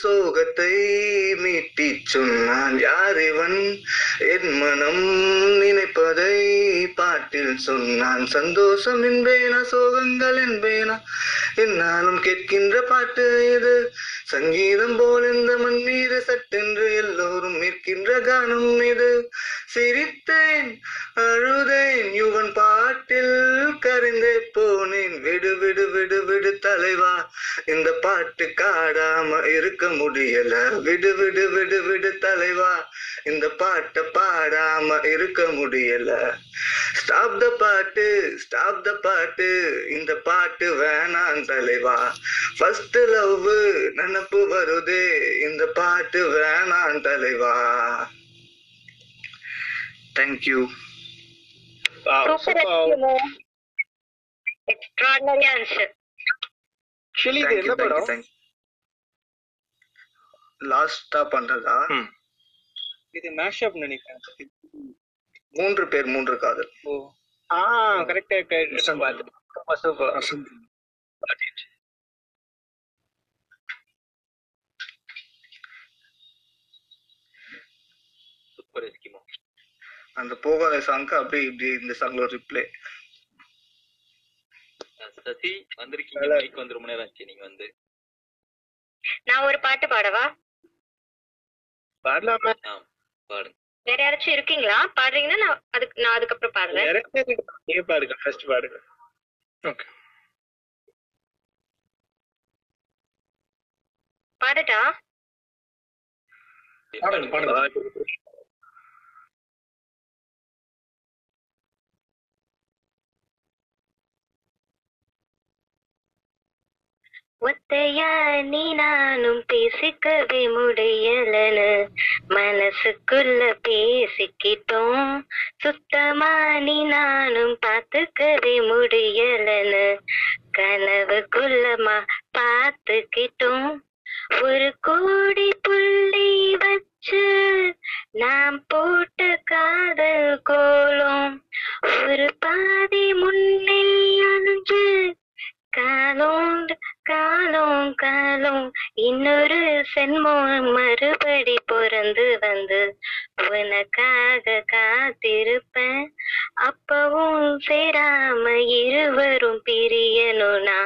சோகத்தை மீட்டி சொன்னான் யார் இவன் என் மனம் நினைப்பதை பாட்டில் சொன்னான். சந்தோஷம் என்பேனா? சோகங்கள் என்பேனா? என்னாலும் கேட்கின்ற பாட்டு இது. சங்கீதம் போல் இந்த மண் மீது சட்டென்று எல்லோரும் நிற்கின்ற கானம் இது. சிரித்தேன் அழுதேன். யுவன் பாட்டில் கரைந்தே போனேன். விடு விடு விடு விடு தலைவா இந்த பாட்டு காடாம இருக்க முடியல. விடு விடு விடு விடு தலைவா இந்த பாட்டை பாடாம இருக்க முடியல. ஸ்டாப் த பாட்டு ஸ்டாப் த பாட்டு இந்த பாட்டு வேணாம் தலைவா. ஃபர்ஸ்ட் லவ் நினப்பு வருதே இந்த பாட்டு வேணாம் தலைவா. தேங்க்யூ ஆக்சுவலி இது என்ன படம்? லாஸ்டா பண்றதா? இது மேஷப் நினைக்கிறேன். மூன்று பேர் மூன்று காதல். ஓ. ஆ கரெக்டா கரெக்ட் சூப்பர் எஸ்கிமோ அந்த போகாத சாங்க்கு அப்படியே இப்படி இந்த சாங்ல ரிப்ளை சசி வந்திருக்கீங்க. மைக் வந்து ரொம்ப நேரம் ஆச்சு. நீங்க வந்து நான் ஒரு பாட்டு பாடவா? பாடலாமா? பாடுங்க. வேற யாராச்சும் இருக்கீங்களா? பாடுறீங்கன்னா நான் அதுக்கு நான் அதுக்கப்புறம் பாடுறேன். நீங்க பாடுங்க. ஃபர்ஸ்ட் பாடுங்க. ஓகே பாடட்டா? பாடுங்க பாடுங்க. ஒத்தையா நீ நானும் பேசிக்கவே முடியலன்னு மனசுக்குள்ள பேசிக்கிட்டோம். சுத்தமா நீ நானும் பார்த்துக்கவே முடியலன்னு கனவுக்குள்ளமா பார்த்துக்கிட்டோம் ஒரு கோடி புள்ளி வச்சு நாம் போட்ட காதல் கோலம். ஒரு பாதி முன்னில் அணிஞ்சு காலோண்டு காலம் காலம் இன்னொரு சென்மம் மறுபடி பிறந்து வந்து உனக்காக காத்திருப்பேன். அப்பவும் சேராம இருவரும் பிரியணும்னா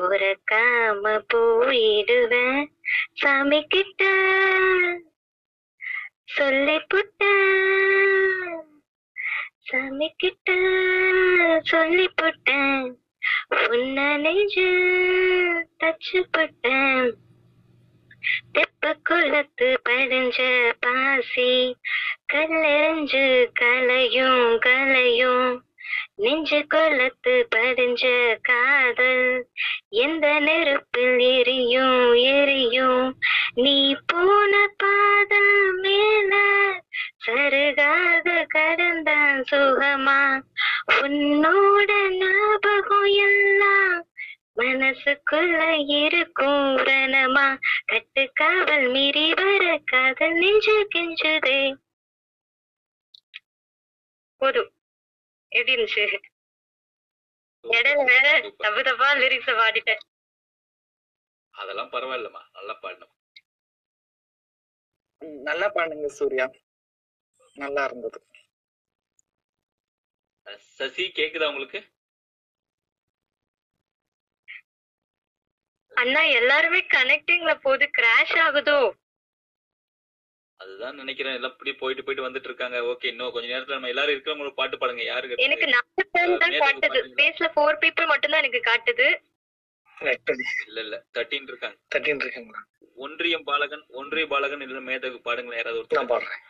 பொறக்காம போயிடுவேன். சாமி கிட்ட சொல்லி புட்ட சாமி கிட்ட சொல்லி புட்டேன் உன்ன நெஞ்சு தச்சு தெப்ப குளத்து படிஞ்ச பாசி கல்லெறிஞ்சு கலையும் கலையும். நெஞ்சு குளத்து படிஞ்ச காதல் எந்த நெருப்பில் எரியும் எரியும். நீ போன பாதம் மேல சருகாக கடந்தான் சுகமா உன்னோட ஞாபகம் எல்லாம் மனசுக்குள்ள இருக்கும் ரணமா கட்டு காவல் மீறி வர காதல் நெஞ்சு கெஞ்சுதே. போதும். எப்படி இருந்துச்சு? இடையில தப்பு தப்பா லிரிக்ஸ பாடிட்டேன். அதெல்லாம் பரவாயில்லம்மா. நல்லா பாடணும். நல்லா பாடுங்க சூர்யா. நல்லா இருந்தது. சசி கேக்குதா உங்களுக்கு? அண்ணா எல்லாருமே கனெக்டிங்ல போது கிராஷ் ஆகுதோ? அதுதான் நினைக்கிறேன். எல்லாம் இப்படி போயிட்டு போயிட்டு வந்துட்டு இருக்காங்க. ஓகே இன்னும் கொஞ்ச நேரத்துல நம்ம எல்லாரும் இருக்கிறவங்க ஒரு பாட்டு பாடுங்க. யாரு எனக்கு நாலு பேர் தான் காட்டுது ஸ்பேஸ்ல ஃபோர் பீப்புள் மட்டும் தான் எனக்கு காட்டுது. இல்ல இல்ல. தேர்ட்டின் இருக்காங்க. தேர்ட்டின் இருக்காங்களா ஒன்றியம் பாலகன் ஒன்றிய பாலகன் இல்ல மேதகு. பாடுங்களேன் யாராவது ஒரு நான் பாடுறேன்.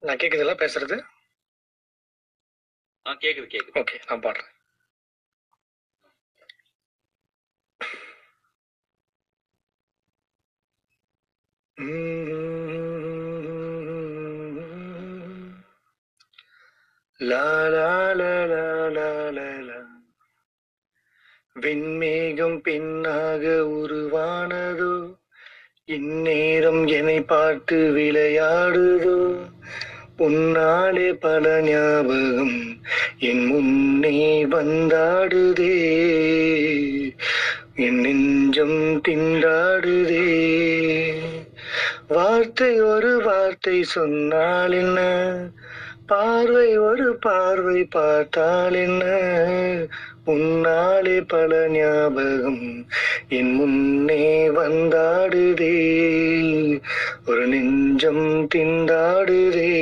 நான் கேக்குதுல்ல? பேசுறது? ஆ கேக்குது கேக்குது. ஓகே நான் பாடுறேன். விண்மேகம் பெண்ணாக உருவானதோ இந்நேரம் என்னை பார்த்து விளையாடுதோ. உன்னாலே பல ஞாபகம் என் முன்னே வந்தாடுதே. என் நெஞ்சம் திண்டாடுதே. வார்த்தை ஒரு வார்த்தை சொன்னால் என்ன? பார்வை ஒரு பார்வை பார்த்தால் என்ன? உன்னாலே பல ஞாபகம் என் முன்னே வந்தாடுதே. ஒரு நெஞ்சம் திண்டாடுதே.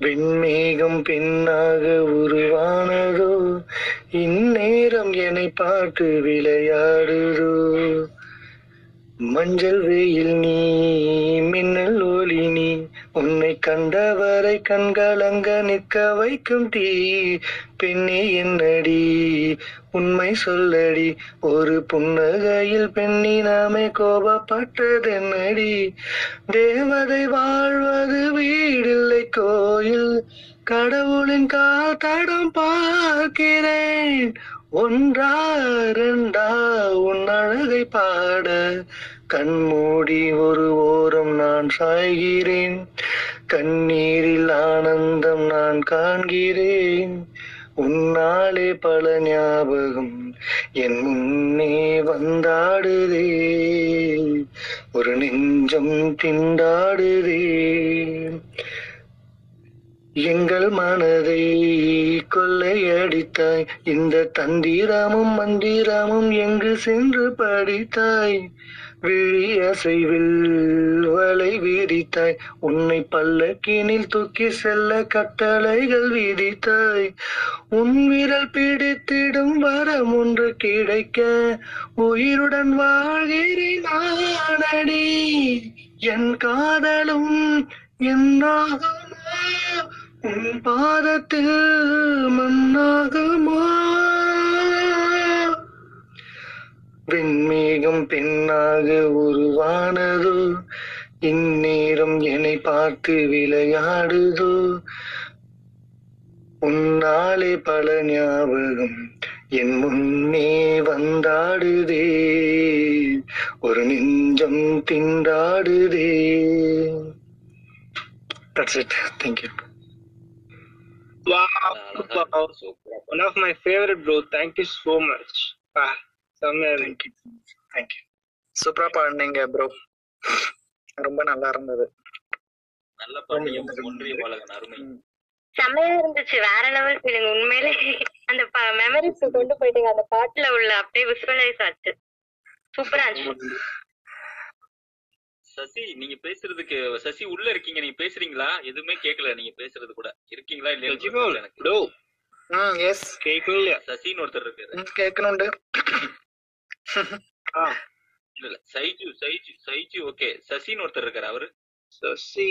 விண்மேகம் பெண்ணாக உருவானதோ. இந்நேரம் என்னை பாட்டு விளையாடுதோ. மஞ்சள் வெயில் நீ மின்னல் உன்னை கண்டவரை கண்களங்க நிற்க வைக்கும் தீ. பெண்ணே என்னடி? உண்மை சொல்லடி. ஒரு புன்னகையில் பெண்ணி நாமே கோபப்பட்டதென்னடி? தேவதை வாழ்வது வீடில்லை கோயில். கடவுளின் கால் தடம் பார்க்கிறேன். ஒன்றா ரெண்டா உன் அழகை பாட. கண்மூடி ஒரு ஓரம் நான் சாய்கிறேன். கண்ணீரில் ஆனந்தம் நான் காண்கிறேன். உன்னாலே பல ஞாபகம் என் முன்னே வந்தாடுதே. ஒரு நெஞ்சம் திண்டாடுதே. எங்கள் மனதை கொள்ளையடித்தாய். இந்த தந்திராமும் மந்திராமும் எங்கு சென்று படித்தாய்? விழிய அசைவில் வலை விரித்தாய். உன்னை பல்லக்கினில் தூக்கி செல்ல கட்டளைகள் விதித்தாய். உன் விரல் பிடித்திடும் வரம் ஒன்று கிடைக்க உயிருடன் வாழ்கிறேன் நானடி. என் காதலும் என்னாகுமா உன் பாதத்தில் மண்ணாகுமா? வெண்மேகம் பெண்ணாக உருவானதோ இந்நேரம் என்னை பார்த்து விளையாடுதோ உன்னாலே பல ஞாபகம் என் முன்னே வந்தாடுதே ஒரு நெஞ்சம் திண்டாடுதே That's it. Thank you. Wow, wow. One of my favorite, bro. Thank you so much. Ah, செம்மையா. சூப்பரா பாடுனீங்க ப்ரோ ரொம்ப நல்லா இருந்தது. நல்ல பாட்டு ஒன்றிய பாலகன் அருமை. செம்மையா இருந்துச்சு. வேற லெவல் ஃபீலிங் உண்மையிலே அந்த மெமரிஸ் கொண்டு போயிட்டீங்க. அந்த பாட்டுல உள்ள அப்படியே விசுவலைஸ் ஆச்சு. சூப்பரா இருந்துச்சு. சசி நீங்க பேசுறதுக்கு சசி உள்ள இருக்கீங்க. நீங்க பேசுறீங்களா? எதுவுமே கேட்கல நீங்க பேசுறது கூட. இருக்கீங்களா இல்லையா எனக்கு. இல்லையா? சசின்னு ஒருத்தர் இருக்காரு. கேட்கணுண்டு ஆ. இல்ல இல்ல. சைஜு சைஜு சைஜு ஓகே சசின்னு ஒருத்தர் இருக்காரு. அவரு? சசி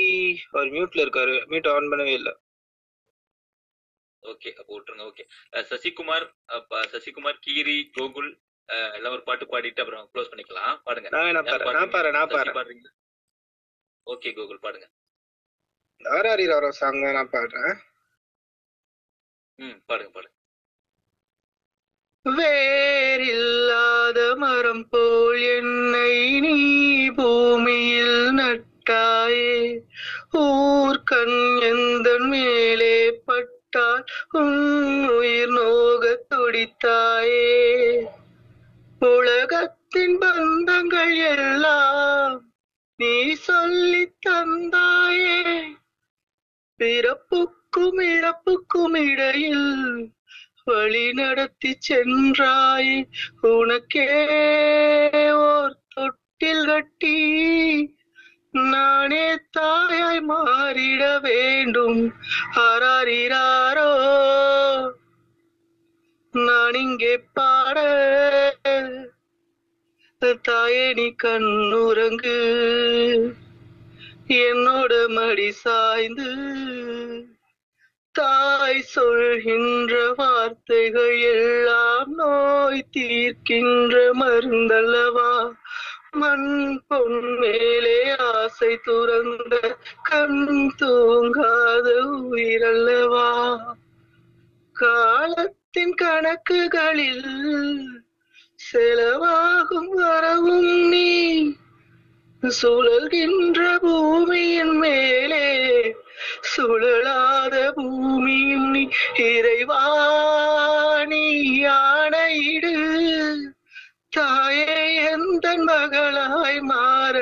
அவர் மியூட்ல இருக்காரு. மியூட் ஆன் பண்ணவே இல்ல. ஓகே அப்போ விட்டுருங்க. ஓகே சசிகுமார் அப்ப சசிகுமார் கீரி கோகுல் அஹ், எல்லாம் ஒரு பாட்டு பாடிட்டு அப்புறம் க்ளோஸ் பண்ணிக்கலாம். பாடுங்க. நான் யார் பாடுறேன், நான் பாடுறீங்க? நான் சசி பாடுறேன். பாடுறீங்களா? ஓகே கோகுல் பாடுங்க. ஆர்ஆரி ராரோ சாங் தான் நான் பாடுறேன். ம் பாடுங்க பாடுங்க. வேறில்லாத மரம் போல் என்னை நீ பூமியில் நட்டாயே. ஊர்கண் எந்த மேலே பட்டால் உன் உயிர் நோக துடித்தாயே. உலகத்தின் பந்தங்கள் எல்லாம் நீ சொல்லி தந்தாயே. பிறப்புக்கும் இறப்புக்கும் இடையில் வழி நடத்தி சென்றாய் உனக்கே ஓர் தொட்டில் கட்டி நானே தாயாய் மாறிட வேண்டும். ஆராரிராரோ நான் இங்கே பாட தாயே நீ கண்ணுறங்கு என்னோட மடி சாய்ந்து தாய் சொல்கின்ற வார்த்தைகள் எல்லாம் நோய் தீர்க்கின்ற மருந்தல்லவா? மண் பொன் மேலே ஆசை துறந்த கண் தூங்காத உயிரல்லவா? காலத்தின் கணக்குகளில் செலவாகும் வரவும் நீ. சுழல்கின்ற பூமியின் மேலே சுழலாத பூமியும் நீ இறைவாணி ஆணையிடு தாயே எந்த மகளாய் மாற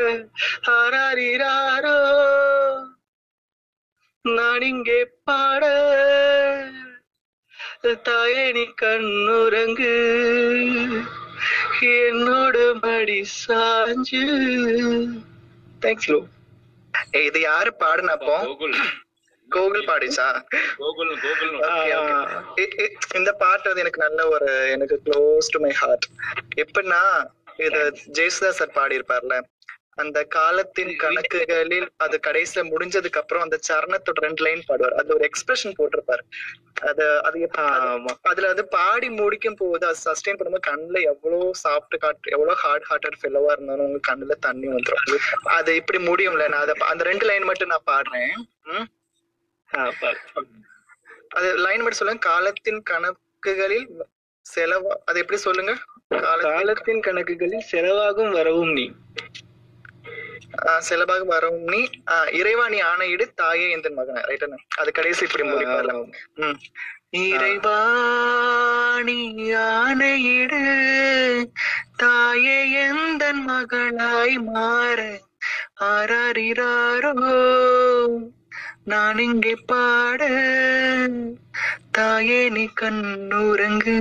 ஆராரிராரோ நான் இங்கே பாட. தாயே நீ கண்ணுறங்கு. என்னோட மடி சாஞ்சு. தேங்க்ஸ் லோ இது யாரு பாடுனப்போ கோகுல் பாடிச்சா? கோகுல் கோகுல் இந்த பாட்டு வந்து எனக்கு நல்ல ஒரு எனக்கு க்ளோஸ் டு மை ஹார்ட் எப்படின்னா இது ஜெயசுதாஸ் சார் பாடியிருப்பார்ல அந்த காலத்தின் கணக்குகளில் அது கடைசியில முடிஞ்சதுக்கு அப்புறம் அந்த சரணத்தோட ரெண்டு லைன் பாடுவார். அது ஒரு எக்ஸ்பிரஷன் போட்டிருப்பாரு. அது அது அதுல அது பாடி முடிக்கும் போது அது சஸ்டெயின் பண்ணும்போது கண்ணுல எவ்வளவு சாப்பிட்டு காட்டு எவ்வளவு ஹார்ட் ஹார்ட்டட் ஃபெல்லவா இருந்தாலும் உங்க கண்ணுல தண்ணி வந்துரும். அது இப்படி முடியும்ல நான் அதை அந்த ரெண்டு லைன் மட்டும் நான் பாடுறேன்? அது லைன் மட்டும் சொல்லுங்க. காலத்தின் கணக்குகளில் செலவா அது எப்படி சொல்லுங்க? காலத்தின் கணக்குகளில் செலவாகும் வரவும் நீ. செலவாக வரவும் நீ. இறைவா நீ ஆணையிடு தாயே எந்த மகன. ரைட் அது கடைசி இப்படி முடிப்பார்ல ம். இறைவா நீ ஆணையிடு தாயே எந்த மகளாய் மாற ஆராரிராரோ? நான் இங்கே பாட தாயே நீ கண்ணுறங்கு.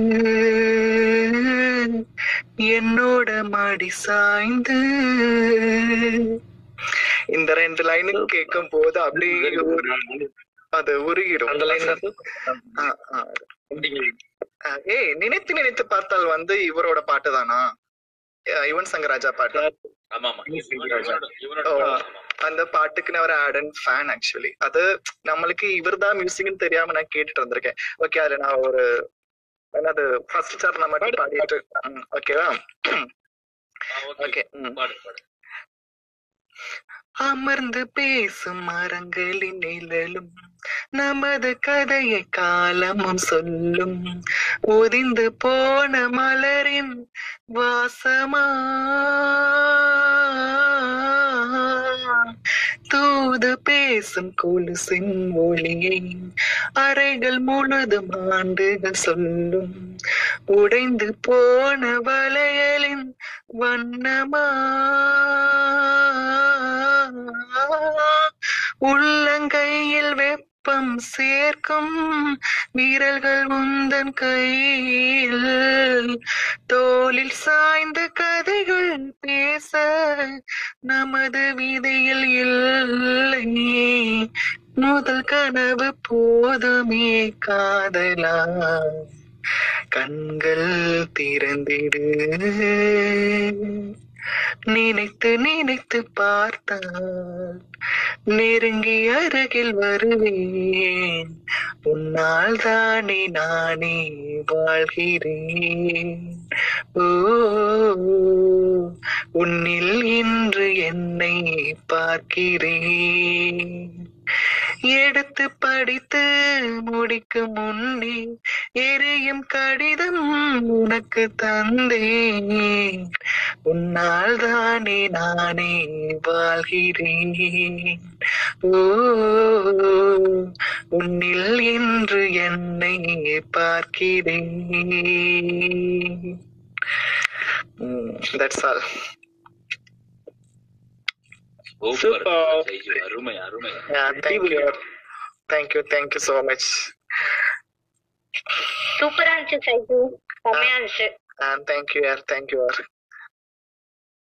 என்னோட மடி சாய்ந்து. இந்த ரெண்டு லைனு கேட்கும் போது அப்படியே அது உருகிடும் அந்த லைன் ஆ, ஆ. ஆ, ஏய் நினைத்து நினைத்து பார்த்தால் வந்து இவரோட பாட்டு தானா? யுவன் சங்கர் ராஜா பாட்டு. ஆமா ஆமா. அந்த பாட்டுக்கு நான் ஒரு ஆட் அண்ட் ஃபேன் ஆக்சுவலி அது நம்மளுக்கு இவர்தான் மியூசிக்னு தெரியாம நான் கேட்டுட்டு இருந்திருக்கேன் ஓகே அது நான் ஒரு என்னது ஃபர்ஸ்ட் சரணம் மட்டும் பாடிட்டு ஓகேவா ஓகே அமர்ந்து பேசும் மரங்களின் நிழலும் நமது கதையை காலமும் சொல்லும். ஒதிந்து போன மலரின் வாசமா தூது பேசும் கொலுசின் ஒளியை அறைகள் முழுதும் ஆண்டுகள் சொல்லும். உடைந்து போன வளையலின் வண்ணமா? உள்ளங்கையில் வெப்ப வெப்பம் சேர்க்கும் வீரர்கள் உந்தன் கையில். தோளில் சாய்ந்த கதைகள் பேச நமது விதையில் இல்லை. முதல் கனவு போதுமே காதலா. கண்கள் திறந்திடு. நினைத்து நினைத்து பார்த்தால் நெருங்கி அருகில் வருவேன். உன்னால் தானே நானே வாழ்கிறேன். ஓ உன்னில் இன்று என்னை பார்க்கிறேன். எடுத்து படித்து முடிக்கும் முன்னே எரியும் கடிதம் உனக்கு தந்தேன். உன்னால் தானே நானே வாழ்கிறேன். ஓ உன்னில் இன்று என்னை பார்க்கிறேன். தட்ஸ் ஆல் சூப்பர் அருமை அருமை you. So much. சூப்பரா இருந்துச்சு சைஜு செம்மையா இருந்துச்சு.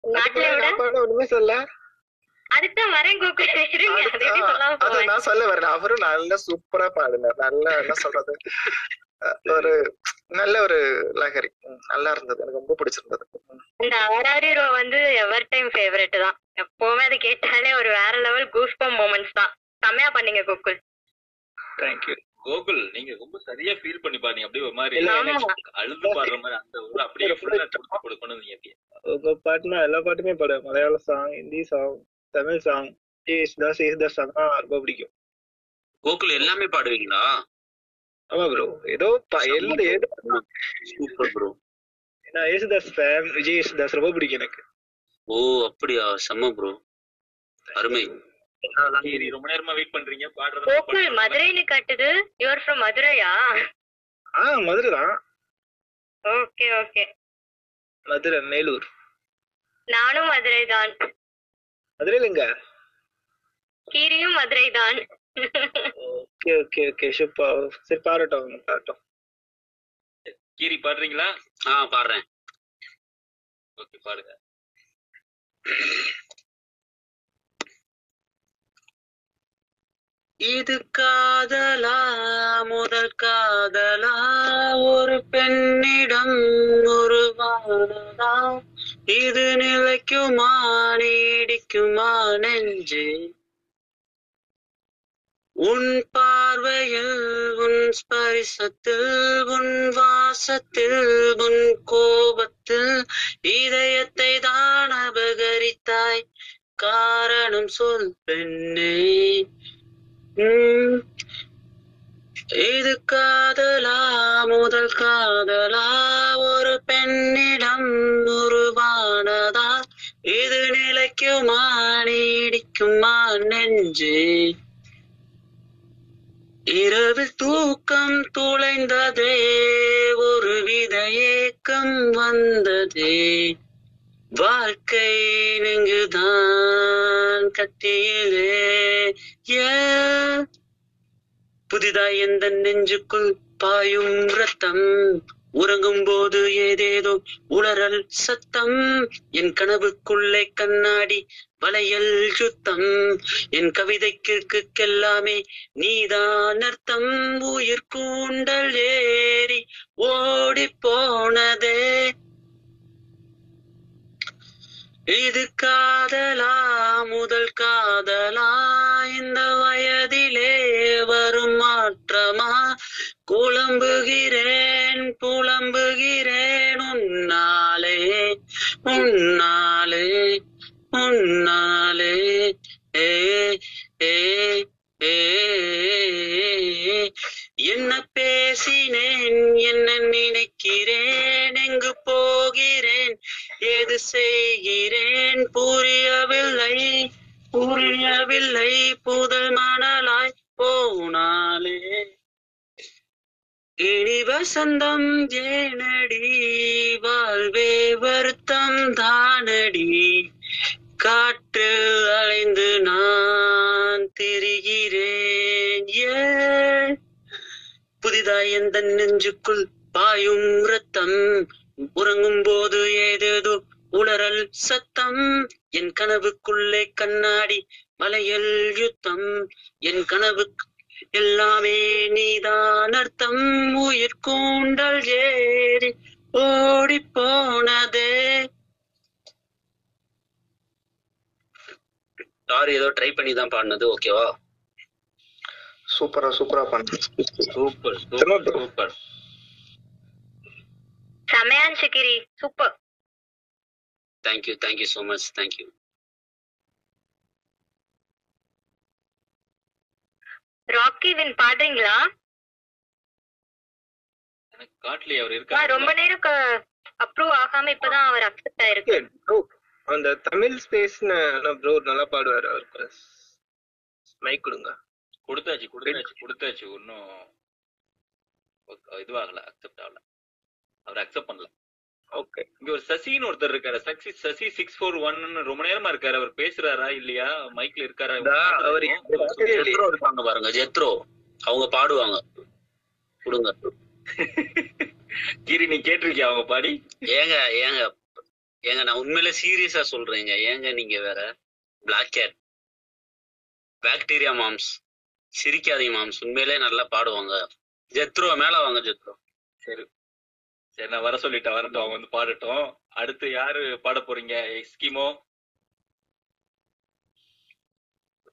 நாட்டுல விட? ஒண்ணுமே சொல்ல? அதுக்குதான் வரேன் கோகுல் நான் சொல்ல வரேன். அவரும் நல்ல சூப்பரா பாடினார். நல்ல என்ன சொல்றது? ஒரு நல்ல ஒரு லகரி. உம் நல்லா இருந்தது. எனக்கு ரொம்ப பிடிச்சிருந்தது. இந்த ஆர்ஆரி ரோ வந்து எவர் டைம் ஃபேவரட் தான். எப்பவுமே அது கேட்டாலே ஒரு வேற லெவல் கூஸ்பம் மூமெண்ட்ஸ் தான். செம்மையா பண்ணீங்க கோகுல். தேங்க்யூ கோகுல் நீங்க ரொம்ப சரியா ஃபீல் பண்ணி பாருங்க அப்படியே ஒரு மாதிரி அழுது பாடுற மாதிரி அந்த ஒரு அப்படியே ஃபுல்லா கொடுத்து கொடுக்கணும் நீங்க அப்படியே உங்க பாட்டுனா எல்லா பாட்டுமே பாடுவேன். Malayala song Hindi song Tamil song Yesudas Yesudas song ரொம்ப பிடிக்கும். கோகுல் எல்லாமே பாடுவீங்களா? ஆமா ப்ரோ ஏதோ ஏதோ சூப்பர் ப்ரோ நான் யேசுதாஸ் ஃபேன் விஜய் யேசுதாஸ் ரொம்ப பிடிக்கும் எனக்கு. ஓ அப்படியா? செம்ம ப்ரோ அருமை. ரொம்ப நேரமா வெயிட் பண்றீங்க. பாடுறது மதுரைன்னு கட்டுது. யுவர் ஃப்ரம் மதுரையா? ஆ மதுரை தான். Okay okay Madurai Melur. நானும் மதுரை தான் மதுரையில எங்க கீரியும் மதுரை தான் ஓகே ஓகே ஓகே. சூப்பர் சரி பாடட்டும் பாடட்டும். கீரி பாடுறீங்களா? ஆ பாடுறேன். ஓகே பாடுங்க. இது காதலா முதல் காதலா. ஒரு பெண்ணிடம் ஒரு உருவானதா இது நிலைக்குமா நீடிக்குமா நெஞ்சே. உன் பார்வையில் உன் ஸ்பரிசத்தில் உன் வாசத்தில் உன் கோபத்தில் இதயத்தை தான் அபகரித்தாய். காரணம் சொல் பெண்ணே. இது காதலா முதல் காதலா ஒரு பெண்ணிடம் உருவானதா இது நிலைக்குமா நீடிக்குமா நெஞ்சே. இரவில் தூக்கம் துளைந்ததே ஒரு வித ஏக்கம் வந்ததே. வாழ்க்கை நெங்குதான் கட்டியிலே ஏன்? புதிதாய் எந்த நெஞ்சுக்குள் பாயும் ரத்தம் உறங்கும் போது ஏதேதோ உளறல் சத்தம். என் கனவுக்குள்ளே கண்ணாடி வளையல் சுத்தம். என் கவிதை கிற்குக்கெல்லாமே நீதான் அர்த்தம். உயிர் கூண்டல் ஏறி ஓடி போனதே. இது காதலா முதல் காதலா. இந்த வயதிலே வரும் மாற்றமா? புலம்புகிறேன் புலம்புகிறேன் உன்னாலே உன்னாலே உன்னாலே. ஏ ஏ ஏ. என்ன பேசினேன் என்ன நினைக்கிறேன் எங்கு போகிறேன் எது செய்கிறேன் புரியவில்லை புரியவில்லை புதல் மணலாய் போனாலே. இனி வசந்தம் ஏனடி வாழ்வே வருத்தம் தானடி. காற்று அலைந்து நான் திரிகிறேன் ஏன்? புதிதாய் எந்த நெஞ்சுக்குள் பாயும் ரத்தம் உறங்கும் போது ஏதேதோ உளறல் சத்தம். என் கனவுக்குள்ளே கண்ணாடி மலையல் யுத்தம். என் கனவுக்கு எல்லாமே நீதான். அர்த்தம் உயிர் கூண்டல் ஏறி ஓடி போனதே சாரி ஏதோ ட்ரை பண்ணி தான் பாடினது ஓகேவா சூப்பரா சூப்பரா பண்ண சூப்பர் சூப்பர் சூப்பர். செமையான் Sikri super. Thank you thank you so much thank you Rocky win பாடுறீங்களா? எனக்கு காட்டலையே அவர் ஆ, இருக்காரு. ரொம்ப நேரம் அப்ரூவ் ஆகாம இப்பதான் அவர் அக்செப்ட் ஆயிருக்கு. ப்ரோ அந்த தமிழ் ஸ்பேஸ்னு ப்ரோ நல்லா பாடுவாரு அவருக்கு. மைக் கொடுங்க. கொடுத்தாச்சு கொடுத்தாச்சு கொடுத்தாச்சு. ஒன்றும் இதுவாகல அக்செப்ட் ஆகல. அவர் அக்செப்ட் பண்ணல. ஓகே. இங்க ஒரு சசின்னு ஒருத்தர் இருக்காரு. சசி சசி சிக்ஸ் ஃபோர் ஒன்னு ரொம்ப நேரமா இருக்காரு. அவர் பேசுறாரா இல்லையா? மைக்ல இருக்காரா? அவர் ஜெத்ரோ இருப்பாங்க பாருங்க. ஜெத்ரோ அவங்க பாடுவாங்க. கொடுங்க. கிரி நீ கேட்டிருக்கியா அவங்க பாடி? ஏங்க ஏங்க. ஏங்க நான் உண்மையிலே சீரியஸா சொல்றேங்க. ஏங்க நீங்க வேற? பிளாக் கேட் பாக்டீரியா மாம்ஸ் சிரிக்காதீங்க மாம்ஸ் உண்மையிலே நல்லா பாடுவாங்க. ஜெத்ரோ மேல வாங்க ஜெத்ரோ சரி. சரி நான் வர சொல்லிட்டேன். வரட்டும் அவங்க வந்து பாடட்டும். அடுத்து யாரு பாட போறீங்க? எஸ்கிமோ?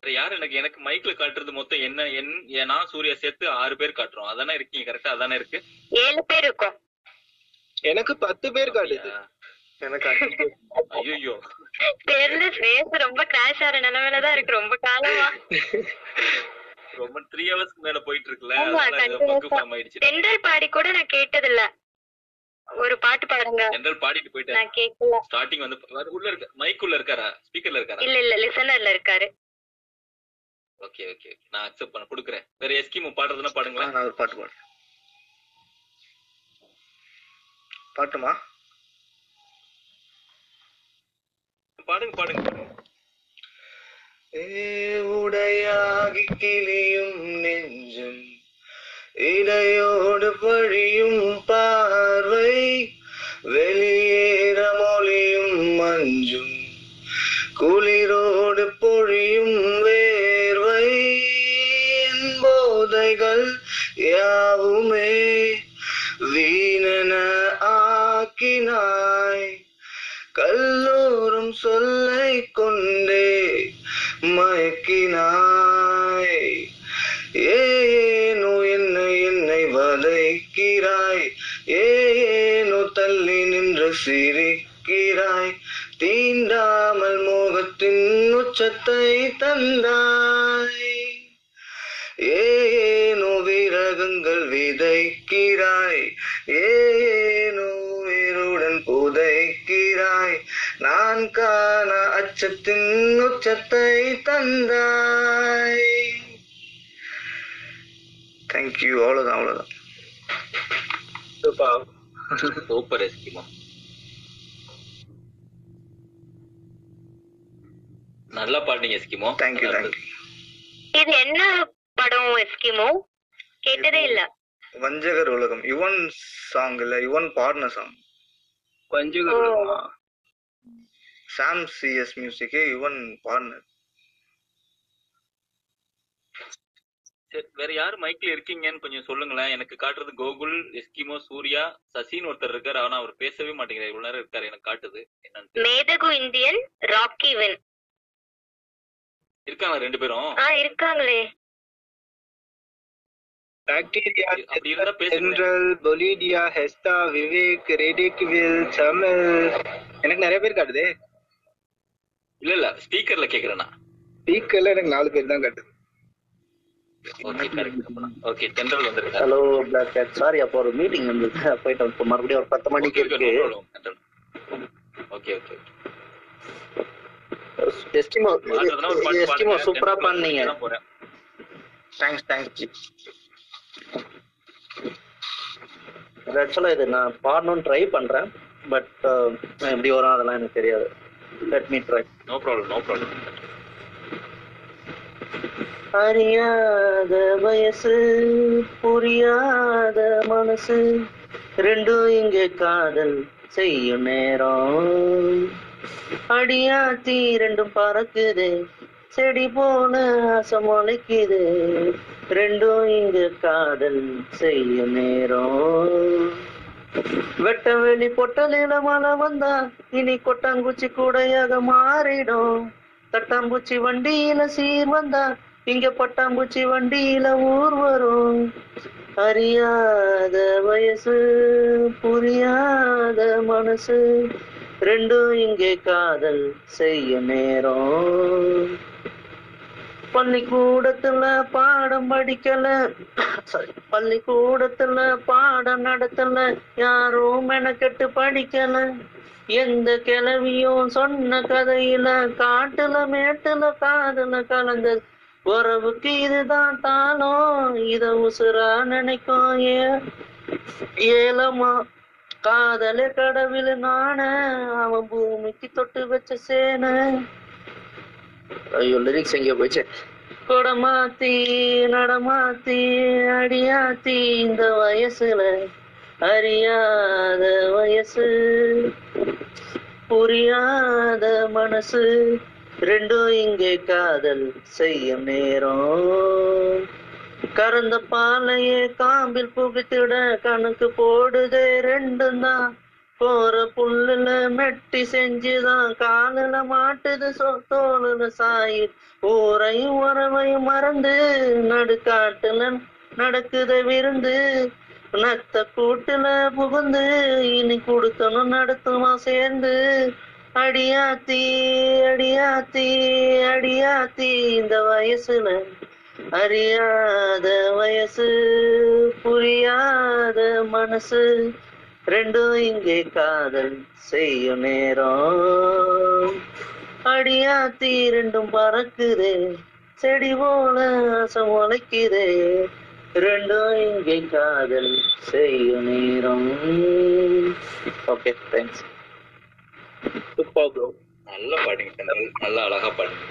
யாரு எனக்கு எனக்கு மைக்ல காட்டுறது மொத்தம் என்ன என் நான் சூர்யா சேர்த்து ஆறு பேர் காட்டுறோம். அதானே இருக்கீங்க கரெக்டா அதானே இருக்கு? ஏழு பேர் இருக்கோம். எனக்கு பத்து பேர் காட்டுது எனக்கு ஐயோ தெரியல ஃபேஸ் ரொம்ப கிராஷ் ஆற நிலைமையில தான் இருக்கு ரொம்ப காலமா. ரொம்ப த்ரீ ஹவர்ஸ்க்கு மேல போயிட்டு இருக்குல்ல பக்கு ஃபார்ம் ஆயிடுச்சு. தென்றல் பாடி கூட நான் கேட்டது இல்ல ஒரு பாட்டு பாடுங்க. ஜெனரல் பாடிட்டு போயிட்டாரு. நான் கேட்கல ஸ்டார்டிங் வந்து உள்ள இருக்க மைக் உள்ள இருக்காரா? ஸ்பீக்கர்ல இருக்காரா? இல்ல இல்ல லிசனர்ல இருக்காரு. ஓகே ஓகே நான் அக்செப்ட் பண்ண கொடுக்குறேன். வேற எஸ்கிமோ பாடுறதுன்னா பாடுங்களேன். நான் ஒரு பாட்டு பாடு. பாட்டுமா? பாடுங்க பாடுங்க பாடுங்க. ஏ உடையாகி கிளியும் நெஞ்சும். இடையோடு பழியும் பார்வை வெளியேற மொழியும் மஞ்சும் குளிரோடு பொழியும் வேர்வை. போதைகள் யாவுமே வீணன ஆக்கினாய். கல்லூரும் சொல்லை கொண்டே மயக்கினாய். நின்று சிரிக்கிறாய் தீண்டாமல் மோகத்தின் உச்சத்தை தந்தாய். ஏனோ விரகங்கள் விதைக்கிறாய். ஏனோ உயிருடன் புதைக்கிறாய். நான் காண அச்சத்தின் உச்சத்தை தந்தாய். தேங்க்யூ அவ்வளவுதான் அவ்வளவுதான். Super Eskimo. நல்லா பாடுனீங்க எஸ்கிமோ. தேங்க்யூ தேங்க்யூ இது என்ன படம் எஸ்கிமோ? கேட்டதே இல்ல. வஞ்சகர் உலகம். யுவன் சாங் இல்ல யுவன் பாடின சாங் வஞ்சகர் உலகமா? சாம் சிஎஸ் மியூசிக் யுவன் பாடினது சரி வேற யாரு மைக்ல இருக்கீங்கன்னு கொஞ்சம் சொல்லுங்களேன். எனக்கு காட்டுறது கோகுல் எஸ்கிமோ சூர்யா சசின்னு ஒருத்தர் இருக்காரு. ஆனா அவர் பேசவே மாட்டேங்கிறார். இவ்வளவு நேரம் இருக்காரு எனக்கு காட்டுது. என்னன்னு மேதகு இந்தியன் ராக்கி வின் இருக்காங்க ரெண்டு பேரும். ஆ இருக்காங்களே. சென்ட்ரல் பொலிடியா ஹெஸ்டா விவேக் ரெடிக் வில் தமிழ் எனக்கு நிறைய பேர் காட்டுதே. இல்ல இல்ல ஸ்பீக்கர்ல கேக்குறேன் ஸ்பீக்கர்ல எனக்கு நாலு பேர் தான் காட்டுது. ஓகே கரெக்ட் ஓகே தென்றல் வந்திருக்காரு ஹலோ பிளாக் கேட் சாரி அப்போ ஒரு மீட்டிங் இருந்தது. போயிட்டு இப்போ மறுபடியும் ஒரு பத்து மணிக்கு இருக்கு. Okay okay. எஸ்டிமோ பாடுங்க. சூப்பரா பண்ணீங்க தேங்க்ஸ் தேங்க்ஸ் ஆக்சுவலா இது நான் பாடணும்னு ட்ரை பண்றேன். பட் எப்படி வரும் அதெல்லாம் எனக்கு தெரியாது. Let me try no problem no problem அறியாத வயசு புரியாத மனசு ரெண்டும் இங்க காதல் செய்யும் நேரம். அடியாத்தி ரெண்டும் பறக்குது. செடி போன ஆசை முளைக்குது ரெண்டும் இங்க காதல் செய்ய நேரம். வெட்ட வெளி பொட்டலில மழை வந்தா இனி கொட்டாங்குச்சி கூடையாக மாறிடும். தட்டாம்பூச்சி வண்டியில சீர் வந்தா இங்க பட்டாம்பூச்சி வண்டியில ஊர் வரும். அறியாத வயசு புரியாத மனசு ரெண்டும் இங்கே காதல் செய்ய நேரம். பள்ளிக்கூடத்துல பாடம் படிக்கல. சாரி பள்ளிக்கூடத்துல பாடம் நடத்தல. யாரும் மெனக்கெட்டு படிக்கல. எந்த கிளவியும் சொன்ன கதையில காட்டுல மேட்டுல காதல கலந்தது. உறவுக்கு இதுதான் தானோ இத உசுரா நினைக்கும் ஏ ஏலமா காதல கடவுள் நான அவன் பூமிக்கு தொட்டு வச்ச சேன. ஐயோ லிரிக்ஸ் எங்கேயோ கொடமாத்தி நடமாத்தி அடியாத்தி இந்த வயசுல அறியாத வயசு. புரியாத மனசு ரெண்டும் இங்கே காதல் செய்யும் நேரம். கறந்த பாலையே காம்பில் புகுத்திட கணக்கு போடுதே ரெண்டும் தான் போற புல்லுல மெட்டி செஞ்சுதான் காலில மாட்டுது சொ- தோலுல சாயி ஊரையும் உறவையும் மறந்து நடுக்காட்டுல நடக்குத விருந்து. நத்த கூட்டுல புகுந்து இனி கொடுக்கணும் நடத்துமா சேர்ந்து. அடியாத்தி அடியாத்தி அடியாத்தி இந்த வயசுல அறியாத வயசு புரியாத மனசு ரெண்டும் இங்கே காதல் செய்யும் நேரம். அடியாத்தி ரெண்டும் பறக்குதே செடி போல ஆசை முளைக்குதே ரெண்டும் இங்கே காதல் செய்யும் நேரம். ஓகே தேங்க்ஸ் சூப்பர் ப்ரோ நல்லா பாடுங்க. நல்லா அழகா பாடுங்க.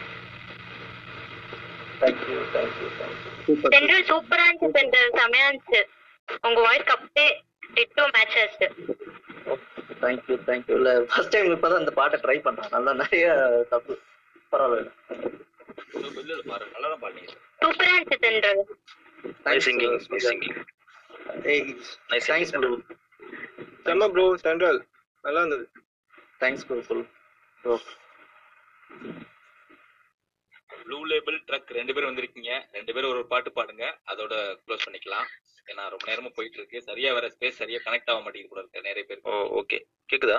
சூப்பர் சென்ட்ரல் சூப்பரா இருந்துச்சு சென்ட்ரல் செமையா இருந்துச்சு உங்க வாய்ஸ்க்கு அப்படியே டிட்டோ மேட்ச் ஆச்சு தேங்க்யூ தேங்க்யூ இல்ல ஃபர்ஸ்ட் டைம் இப்பதான் இந்த பாட்டை ட்ரை பண்றேன் நல்லா நிறைய தப்பு. பரவாயில்ல. சூப்பரா இருந்துச்சு singing, uh, nice singing. Hey, Nice thanks bro. செம்ம ப்ரோ சென்ட்ரல் நல்லா இருந்தது. Thanks bro. Full. Bro. Blue label drug ரெண்டு பேரும் வந்திருக்கீங்க. ரெண்டு பேரும் ஒரு பாட்டு பாடுங்க. அதோட க்ளோஸ் பண்ணிக்கலாம். ஏன்னா ரொம்ப நேரமா போயிட்டு இருக்கு சரியா வேற ஸ்பேஸ் சரியா கனெக்ட் ஆக மாட்டேங்குது கூட இருக்கு நிறைய பேருக்கு. ஓ ஓகே கேக்குதா?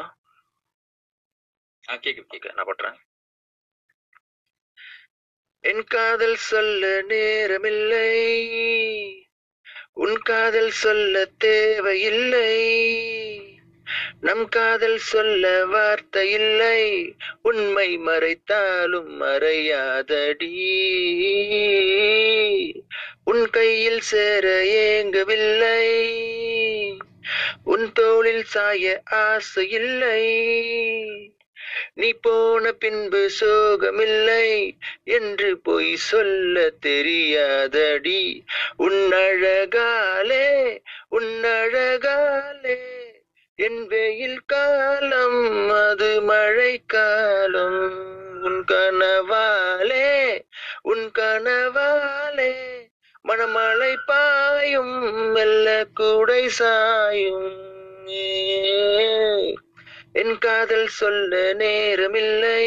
ஆ கேக்குது கேக்குது. நான் பண்றேன் என் காதல் சொல்ல நேரமில்லை. உன் காதல் சொல்ல தேவையில்லை. நம் காதல் சொல்ல வார்த்தை இல்லை. உண்மை மறைத்தாலும் மறையாதடி. உன் கையில் சேர ஏங்கவில்லை. உன் தோளில் சாய ஆசை இல்லை. நீ போன பின்பு சோகமில்லை. என்று பொய் சொல்ல தெரியாதடி. உன்னழகாலே உன்னழகாலே என் வெயில் காலம் அது மழை காலம். உன் கனவாலே உன் கனவாலே மணமழை பாயும் மெல்ல கூடை சாயும். என் காதல் சொல்ல நேரமில்லை.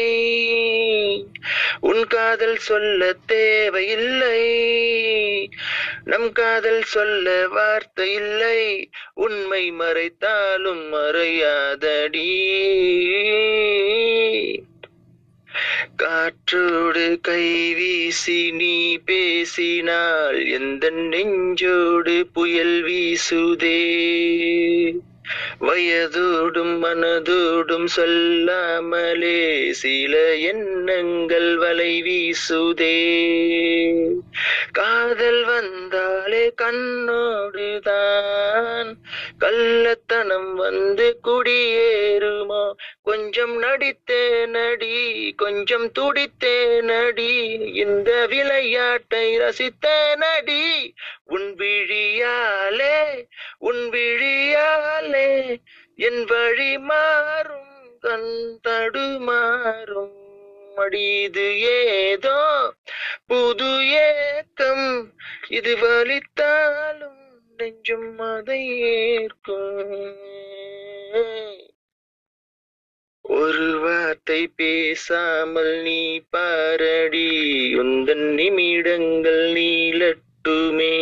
உன் காதல் சொல்ல தேவையில்லை. நம் காதல் சொல்ல வார்த்தை இல்லை. உண்மை மறைத்தாலும் மறையாதடி. காற்றோடு கை வீசி நீ பேசினால் எந்த நெஞ்சோடு புயல் வீசுதே. வயதோடும் மனதோடும் சொல்லாமலே சில எண்ணங்கள் வலை வீசுதே. காதல் வந்தாலே கண்ணோடுதான். கள்ளத்தனம் வந்து குடியேறுமா? கொஞ்சம் நடித்தே நடி கொஞ்சம் துடித்தே நடி. இந்த விளையாட்டை ரசித்தே நடி. உன் விழியாலே உன் விழியாலே என் வழி மாறும் கண் தடுமாறும் மடிது ஏதோ புது ஏக்கம் இது வலித்தாலும் நெஞ்சும் அதை ஏற்கும். ஒரு வார்த்தை பேசாமல் நீ பாரடி உந்தன் நிமிடங்கள் நீளட்டுமே.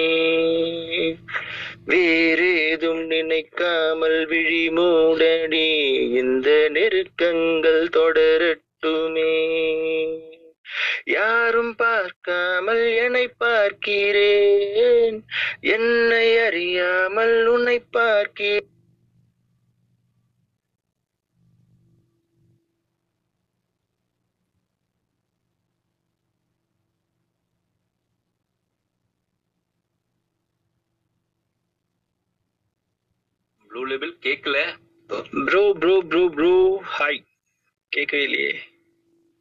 வேறேதும் நினைக்காமல் விழி மூடடி இந்த நெருக்கங்கள் தொடரட்டுமே. யாரும் பார்க்காமல் என்னை பார்க்கிறேன் என்னை அறியாமல் உன்னை பார்க்கிறேன். ப்ளூ லேபிள் கேட்கல bro bro bro bro hi கேட்கவே இல்லையே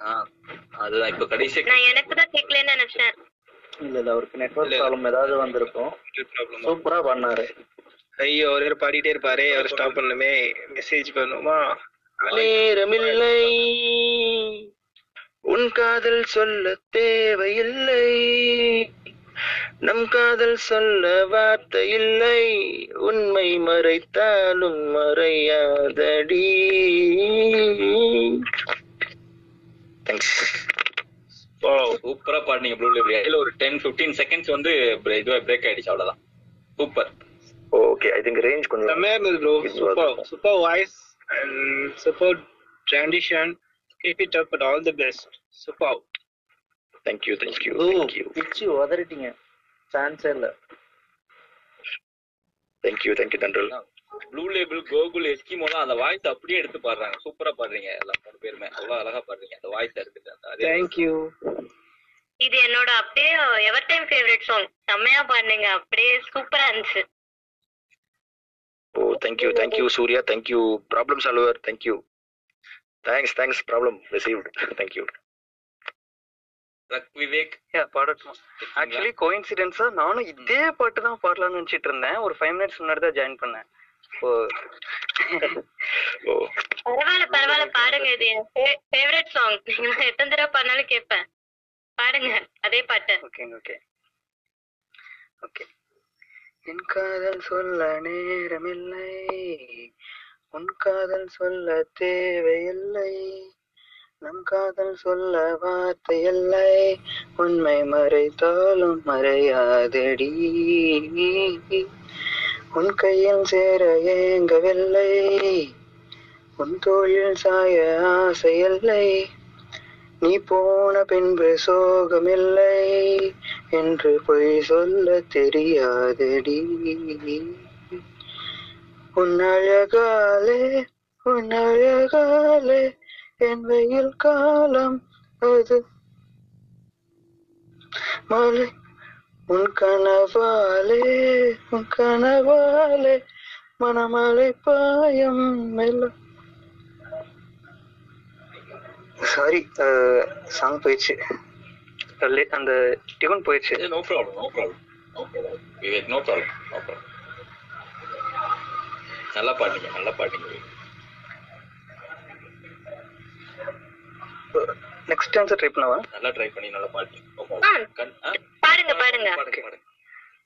ஆ அதுதான் இப்ப கடைசியா நான் எனக்கு தான் கேட்கலன்னு நினைச்சேன். இல்ல இல்ல அவருக்கு நெட்வொர்க் ப்ராப்ளம் ஏதாவது வந்திருக்கும். சூப்பரா பண்ணாரு. ஐயோ ஒரு பாடிட்டே இருப்பாரே. அவர் ஸ்டாப் பண்ணுமே மெசேஜ் பண்ணுமா? நேரமில்லை உன் காதல் சொல்ல தேவையில்லை. நம் காதல் சொல்ல வார்த்தை இல்லை. உண்மை மறைத்தாலும் மறையாதடி. தேங்க்ஸ் சூப்பரா பாடுனீங்க ப்ளூ லேபிள் இதுல ஒரு டென் 15 செகண்ட்ஸ் வந்து இதுவா பிரேக் ஆயிடுச்சு அவ்வளவுதான். Super okay I think range கொஞ்சம் செம்மையா இருந்தது bro super super voice and super transition keep it up at all the best super thank you thank you ஓ பிச்சு உதறிட்டீங்க. சான்ஸே இல்ல. தேங்க்யூ தேங்க்யூ தண்டல் ப்ளூ லேபிள் கோகுல் எஸ்கிமோலாம் அந்த வாய்ஸ் அப்படியே எடுத்து பாடுறாங்க. சூப்பரா பாடுறீங்க எல்லாம் மூணு பேருமே. அவ்வளவு அழகா பாடுறீங்க அந்த வாய்ஸ் எடுத்துட்டு அதே தேங்க்யூ இது என்னோட அப்படியே எவர் டைம் ஃபேவரட் சாங் செம்மையா பாடுனீங்க. அப்படியே சூப்பரா இருந்துச்சு. ஓ thank you thank you Surya thank you problem solver thank you thanks thanks problem received thank you Vivek யா பாடட்டும் ஆக்சுவலி கோயின்சிடென்ஸா நானும் இதே பாட்டு தான் பாடலாம்னு நினைச்சிட்டு இருந்தேன். ஒரு ஃபைவ் மினிட்ஸ் முன்னாடி தான் ஜாயின் பண்ணேன். ஓ. பரவாயில்ல பரவாயில்ல. பாடுங்க இது. ஃபேவரட் சாங் நீங்க எத்தனை தடவை பாடினாலும் கேட்பேன். பாடுங்க அதே பாட்டு. ஓகே ஓகே ஓகே என் காதல் சொல்ல நேரமில்லை. உன் காதல் சொல்ல தேவையில்லை. நம் காதல் சொல்ல வார்த்தையில்லை உண்மை மறைத்தாலும் மறையாதடி. உன் கையில் சேர ஏங்கவில்லை. உன் தோழில் சாய ஆசை நீ போன பின்பு சோகமில்லை. என்று பொய் சொல்ல தெரியாதடி. உன் அழகாலே உன் அழகாலே என் வெயில் காலம் அது. மலை உன் கனவாலே உன் கனவாலே மனமலை பாயம் மெல்ல. சாரி சாங் போயிடுச்சு. அந்த டியூன் போயிடுச்சு. No problem no problem no problem Vivek no problem no problem நல்லா பாடுங்க நல்லா பாடுங்க. நெக்ஸ்ட் ஆன்சர் ட்ரை பண்ணவா? நல்லா ட்ரை பண்ணி நல்லா பாடுங்க பாடுங்க பாடுங்க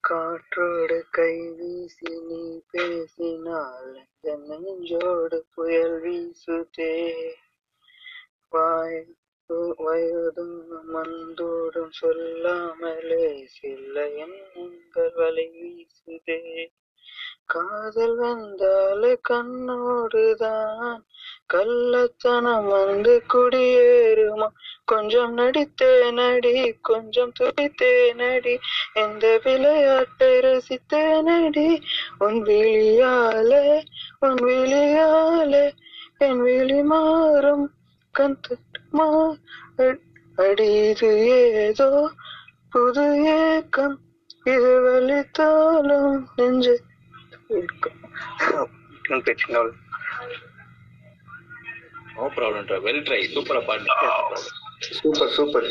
காற்றோடு கை வீசி நீ பேசினால் நெஞ்சோடு புயல் வீசுதே. வாய் வயதும் மந்தோடும் சொல்லாமலே சில எண்ணங்கள் வலை வீசுதே. காதல் வந்தாலே கண்ணோடுதான். கள்ளத்தனம் வந்து குடியேறுமா. கொஞ்சம் நடித்தே நடி கொஞ்சம் துடித்தே நடி. எந்த விளையாட்டை ரசித்தே நடி. உன் விழியாலே உன் விழியாலே என் விழி மாறும். கண் தட்டுமா அடி இது ஏதோ புது ஏக்கம். இது வலித்தாலும் நெஞ்சு நோ ப்ராப்ளம் வெல் ட்ரை சூப்பரா பாடுங்க சூப்பர் சூப்பர்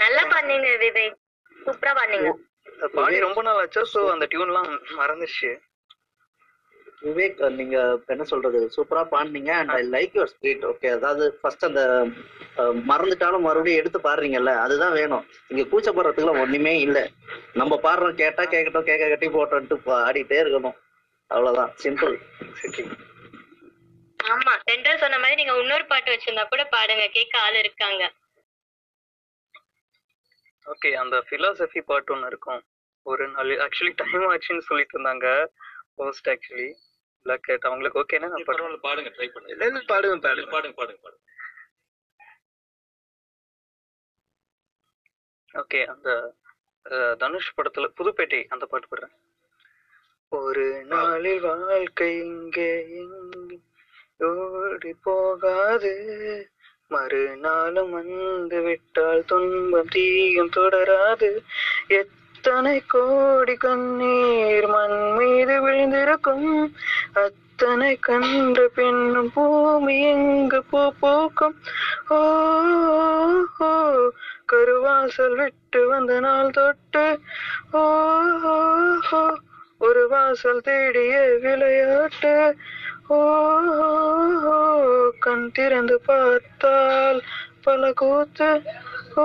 நல்லா பாடுனீங்க விவேக். சூப்பரா பாடுனீங்க பாடி ரொம்ப நாள் ஆச்சு ஸோ அந்த டியூன்லாம் மறந்துச்சு விவேக் நீங்க என்ன சொல்றது? சூப்பரா பாடுனீங்க and I like your speed okay அதாவது ஃபர்ஸ்ட் அந்த மறந்துட்டாலும் மறுபடியும் எடுத்து பாடுறீங்கல்ல அதுதான் வேணும். இங்க கூச்சப்படுறதுக்குலாம் ஒண்ணுமே இல்ல. நம்ம பாடுறோம் கேட்டா கேட்கட்டும் கேட்க கட்டி போட்டோன்ட்டு பாடிட்டே இருக்கணும். அவ்வளவுதான். சிம்பிள் ஆமா சென்ட்ரல் சொன்ன மாதிரி நீங்க இன்னொரு பாட்டு வச்சிருந்தா கூட பாடுங்க கேட்க ஆள் இருக்காங்க. ஓகே அந்த philosophy பாட்டு ஒன்று இருக்கும். ஒரு நாள் ஆக்சுவலி டைம் ஆச்சுன்னு சொல்லிட்டு இருந்தாங்க போஸ்ட் ஆக்சுவலி பிளாக் கேட் அவங்களுக்கு ஓகேனா நான் பரவாயில்ல பாடுங்க ட்ரை பண்ணுங்க. பாடுங்க பாடுங்க. பாடுங்க பாடுங்க பாடுங்க. ஓகே அந்த தனுஷ் படத்துல புதுப்பேட்டை அந்த பாட்டு பாடுறேன். ஒரு நாளில் வாழ்க்கை இங்கே ஓடி போகாது. மறுநாளும் வந்து விட்டால் துன்பம் தீயும் தொடராது. எத்தனை கோடி கண்ணீர் மண் மீது விழுந்திருக்கும். அத்தனை கன்ற பெண்ணும் பூமி எங்கு பூ பூக்கும்? ஓ கருவாசல் விட்டு வந்த நாள் தொட்டு. ஓ ஒரு வாசல் தேடிய விளையாட்டு. ஓ ஓ, கண் திறந்து பார்த்தால் பல கூத்து. ஓ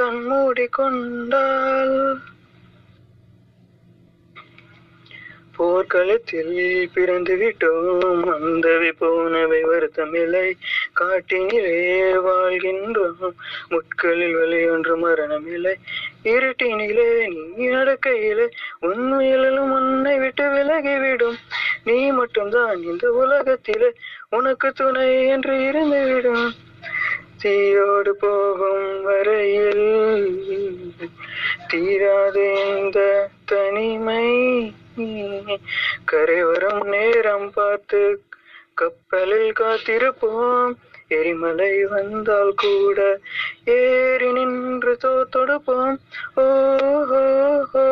கண்மூடி கண் கொண்டால் போர்க்களத்தில் பிறந்து விட்டோம் வந்தவை போனவை வருத்தமில்லை. காட்டினிலே வாழ்கின்றோம். முட்களில் வழியொன்று மரணமில்லை. இருட்டினிலே நீ நடக்கையிலே உண்மையிலும் உன்னை விட்டு விலகிவிடும். நீ மட்டும்தான் இந்த உலகத்திலே உனக்கு துணை என்று இருந்துவிடும். தீயோடு போகும் வரையில் தீராது இந்த தனிமை. கரைவரும் நேரம் பார்த்து கப்பலில் காத்திருப்போம். எரிமலை வந்தால் கூட ஏறி நின்று தோ தொடுப்போம். ஓஹோ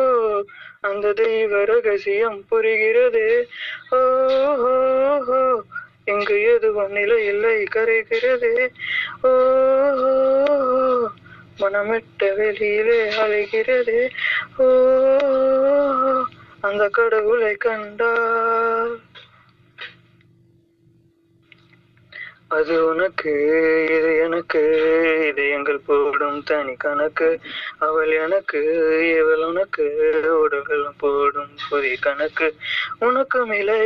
அந்த தெய்வ ரகசியம் புரிகிறது. ஓஹோ ஓ, ஓ, இங்கு இல்லை கரைகிறது. ஓ மனமிட்ட வெளியிலே அழைகிறது ஓ அந்த கடவுளை கண்டால் அது உனக்கு இது எனக்கு இது எங்கள் போடும் தனி கணக்கு. அவள் எனக்கு இவள் உனக்கு உடல்கள் போடும் புதிய கணக்கு. உனக்கும் இல்லை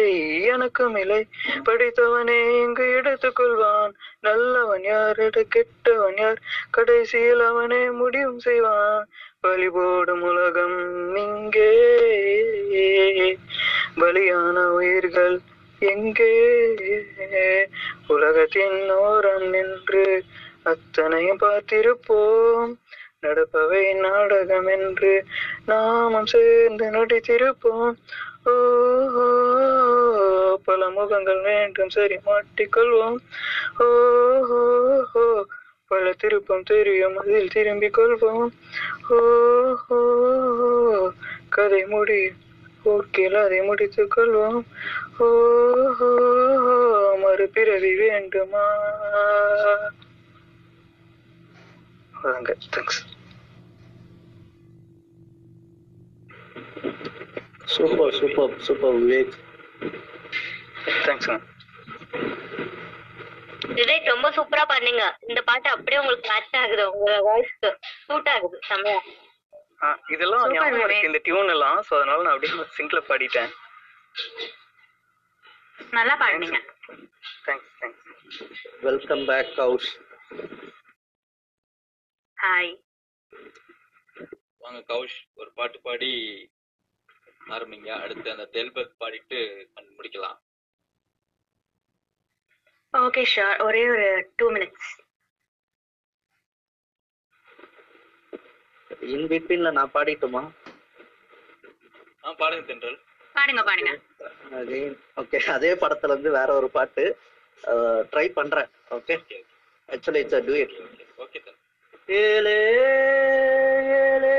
எனக்கும் இல்லை. படித்தவனே இங்கு எடுத்துக்கொள்வான் நல்லவன் யார் எடு கெட்டவன் யார்? கடைசியில் அவனே முடிவும் செய்வான். பலி போடும் உலகம் இங்கே. பலியான உயிர்கள் எங்கே? உலகத்தின் ஓரம் நின்று அத்தனையும் பார்த்திருப்போம். நடப்பவை நாடகம் என்று நாமும் சேர்ந்து நடித்திருப்போம். ஓ பல முகங்கள் வேண்டும் சரி மாட்டிக்கொள்வோம். ஓ பல திருப்பம் தெரியும் அதில் திரும்பிக் கொள்வோம். ஓ கதை முடியும். போக்கில் அதை முடித்துக் கொள்வோம் ஓ மறுபிறவி வேண்டுமா? வாங்க thanks super super super Vivek தேங்க்ஸ்ங்க விவேக் ரொம்ப சூப்பரா பண்ணீங்க இந்த பாட்டு அப்படியே உங்களுக்கு மேட்ச் ஆகுது. உங்க வாய்ஸ்க்கு சூட் ஆகுது. செம்மையா. இதெல்லாம் ஞாபகம். இருக்கு இந்த டியூன் எல்லாம். சோ அதனால நான் அப்படியே சிங்க்ல பாடிட்டேன். நல்லா பாடுனீங்க. Thanks thanks welcome back Kaush hi வாங்க கௌஷ் ஒரு பாட்டு பாடி ஆரம்பிங்க. அடுத்து அந்த தெல்பக் பாடிட்டு முடிக்கலாம். ஓகே ஷார் ஒரே ஒரு டூ மினிட்ஸ் இன் பிட்வீன்ல நான் பாடிட்டுமா? ஆ பாடுங்க தென்றல். பாடுங்க பாடுங்க. அகைன் ஓகே அதே படத்துல இருந்து வேற ஒரு பாட்டு ட்ரை பண்றேன் okay actually it's a duet okay தென்றல் ஏலே ஏலே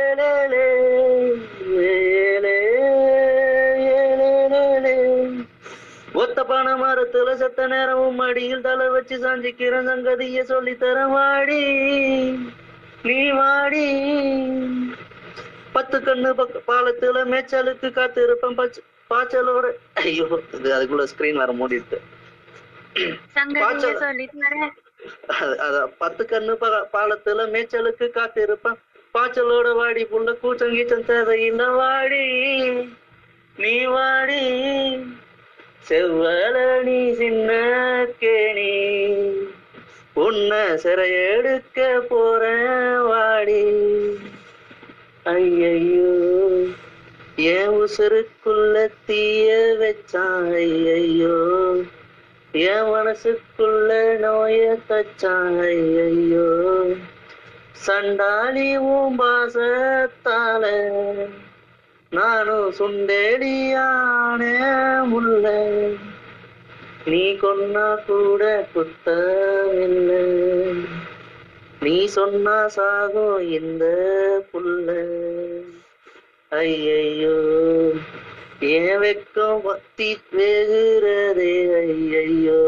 ஏலே. ஒத்த பனை மரத்துல செத்த நேரமும் மடியில் தலை வச்சு சாஞ்சிக்கிற சங்கதிய சொல்லி தர வாடி நீ வாடி பத்து கண்ணு பக்க பாலத்துல மேய்ச்சலுக்கு காத்திருப்பேன் பச்ச பாய்ச்சலோட. ஐயோ இது அதுக்குள்ள ஸ்கிரீன் வேற மூடிட்டு. பத்து கண்ணு பாலத்துல மேய்ச்சலுக்கு காத்திருப்பேன். பாய்ச்சலோட வாடி புள்ள கூச்சம் கீச்சம் தேவையில்லை வாடி. நீ வாடி. செவ்வல நீ சின்ன கேணி. உன்னை சிறையெடுக்க போறேன் வாடி. ஐயையோ என் உசுருக்குள்ள தீய வச்சான் ஐயையோ. என் மனசுக்குள்ள நோய தச்சான் ஐயையோ. சண்டாளி உன் பாசத்தால நானும் சுண்டேடியானே முல்லை. நீ கொன்னா கூட குத்தமில்லை நீ சொன்னா சாகும் இந்த புல்ல. ஐயையோ ஏன் வெக்கம் பத்தி வேகுறதே. ஐயையோ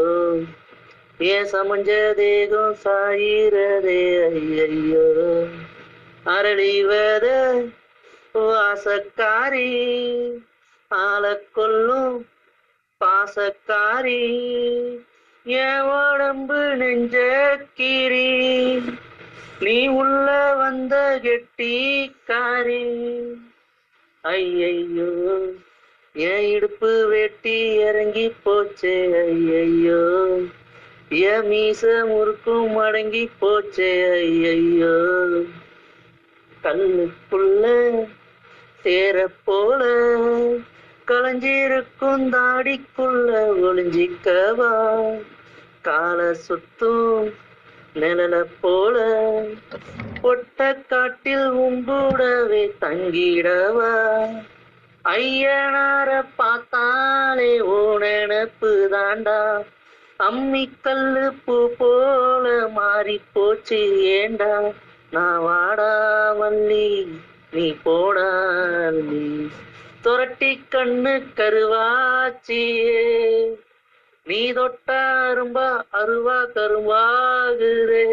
ஏன் சமஞ்ச தேகம் சாயிறதே. ஐயையோ அரளிவத வாசக்காரி. ஆள கொல்லும் பாசக்காரி என் உடம்பு நெஞ்ச கீரி நீ உள்ள வந்த கெட்டிக்காரி. ஐயையோ என் இடுப்பு வெட்டி இறங்கி போச்சே ஐயையோ. என் மீச முறுக்கும் மடங்கி போச்சே ஐயையோ. கண்ணுக்குள்ள சேர போல களைஞ்சிருக்கும் தாடிக்குள்ள ஒளிஞ்சிக்கவா? கால சுத்தும் நிழல போல பொட்ட காட்டில் உங்கூடவே தங்கிடவா? ஐயனார பார்த்தாலே ஓ நினப்பு தாண்டா அம்மிக்கல்லு பூ போல மாறி போச்சு ஏண்டா? நான் வாடா வள்ளி. நீ போடா நீ துரட்டி கண்ணு கருவாச்சியே. நீ தொட்ட அரும்பா அருவா கருவாகுதே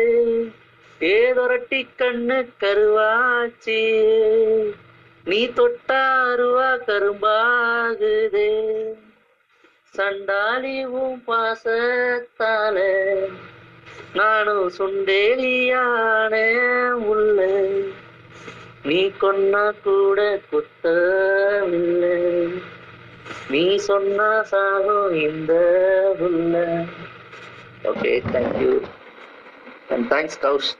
ஏதொரட்டி கண்ணு கருவாச்சியே. நீ தொட்ட அருவா கரும்பாகுதே சண்டாலிவும் பாசத்தால நானும் சுண்டேலியான உள்ள. நீ கொன்னா கூட குத்தமில்லை நீ சொன்னா சாகும் இந்த உள்ள. Okay thank you and thanks Kaush